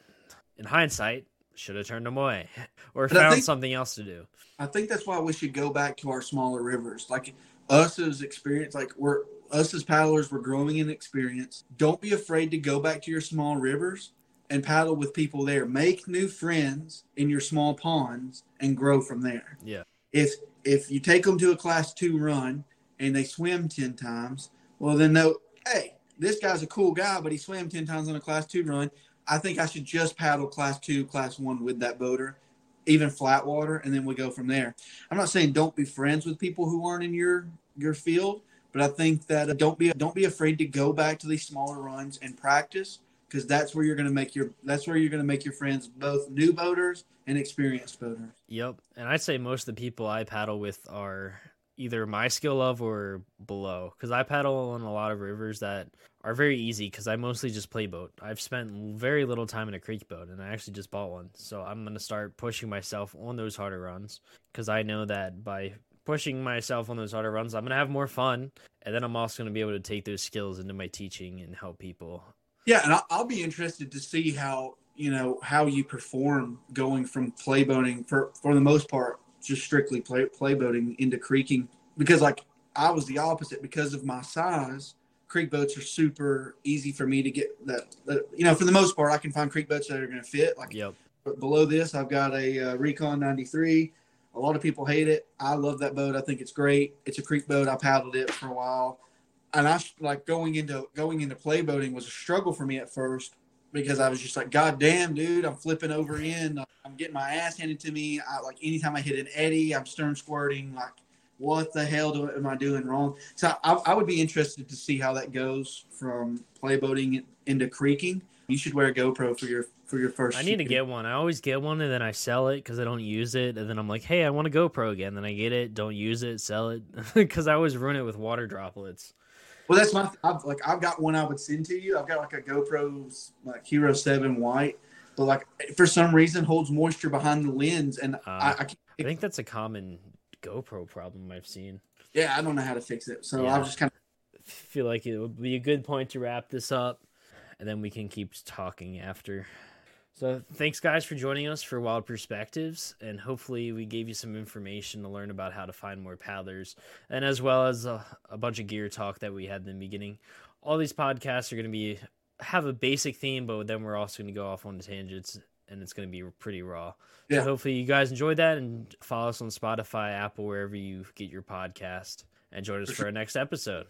in hindsight, should have turned them away or found think, something else to do. I think that's why we should go back to our smaller rivers. Like us as experience, like we're us as paddlers, we're growing in experience. Don't be afraid to go back to your small rivers and paddle with people there. Make new friends in your small ponds and grow from there. Yeah. If if you take them to a class two run and they swim 10 times, well, then they'll, hey, this guy's a cool guy, but he swam 10 times on a class two run. I think I should just paddle class two, class one with that boater, even flat water, and then we go from there. I'm not saying don't be friends with people who aren't in your your field, but I think that uh, don't be don't be afraid to go back to these smaller runs and practice because that's where you're going to make your that's where you're going to make your friends both new boaters and experienced boaters. Yep, and I'd say most of the people I paddle with are either my skill level or below because I paddle on a lot of rivers that are very easy because I mostly just play boat. I've spent very little time in a creek boat and I actually just bought one. So I'm going to start pushing myself on those harder runs because I know that by pushing myself on those harder runs, I'm going to have more fun. And then I'm also going to be able to take those skills into my teaching and help people yeah, and I'll, be interested to see how you know how you perform going from play boating for for the most part just strictly play play boating into creeking because like I was the opposite because of my size. Creek boats are super easy for me to get that, that you know for the most part I can find creek boats that are going to fit like yep. below this I've got a uh, Recon 93 a lot of people hate it I love that boat I think it's great it's a creek boat I paddled it for a while and I like going into going into play boating was a struggle for me at first because I was just like, God damn, dude, I'm flipping over in, I'm getting my ass handed to me. I, like anytime I hit an eddy, I'm stern squirting. Like, what the hell do, am I doing wrong? So I, I would be interested to see how that goes from play boating into creeking. You should wear a GoPro for your for your first. I need to get one. I always get one and then I sell it because I don't use it, and then I'm like, hey, I want a GoPro again. Then I get it, don't use it, sell it because I always ruin it with water droplets. Well, that's my I've, like I've got one I would send to you. I've got like a GoPro like Hero Seven White, but like for some reason holds moisture behind the lens, and uh, I, I, I, think that's a common GoPro problem I've seen. Yeah, I don't know how to fix it, so yeah. I'll just kind of feel like it would be a good point to wrap this up, and then we can keep talking after. So, thanks guys for joining us for Wild Perspectives, and hopefully, we gave you some information to learn about how to find more paddlers, and as well as a, a bunch of gear talk that we had in the beginning. All these podcasts are going to be have a basic theme, but then we're also going to go off on tangents, and it's going to be pretty raw. Yeah. So, hopefully, you guys enjoyed that, and follow us on Spotify, Apple, wherever you get your podcast, and join us for our next episode.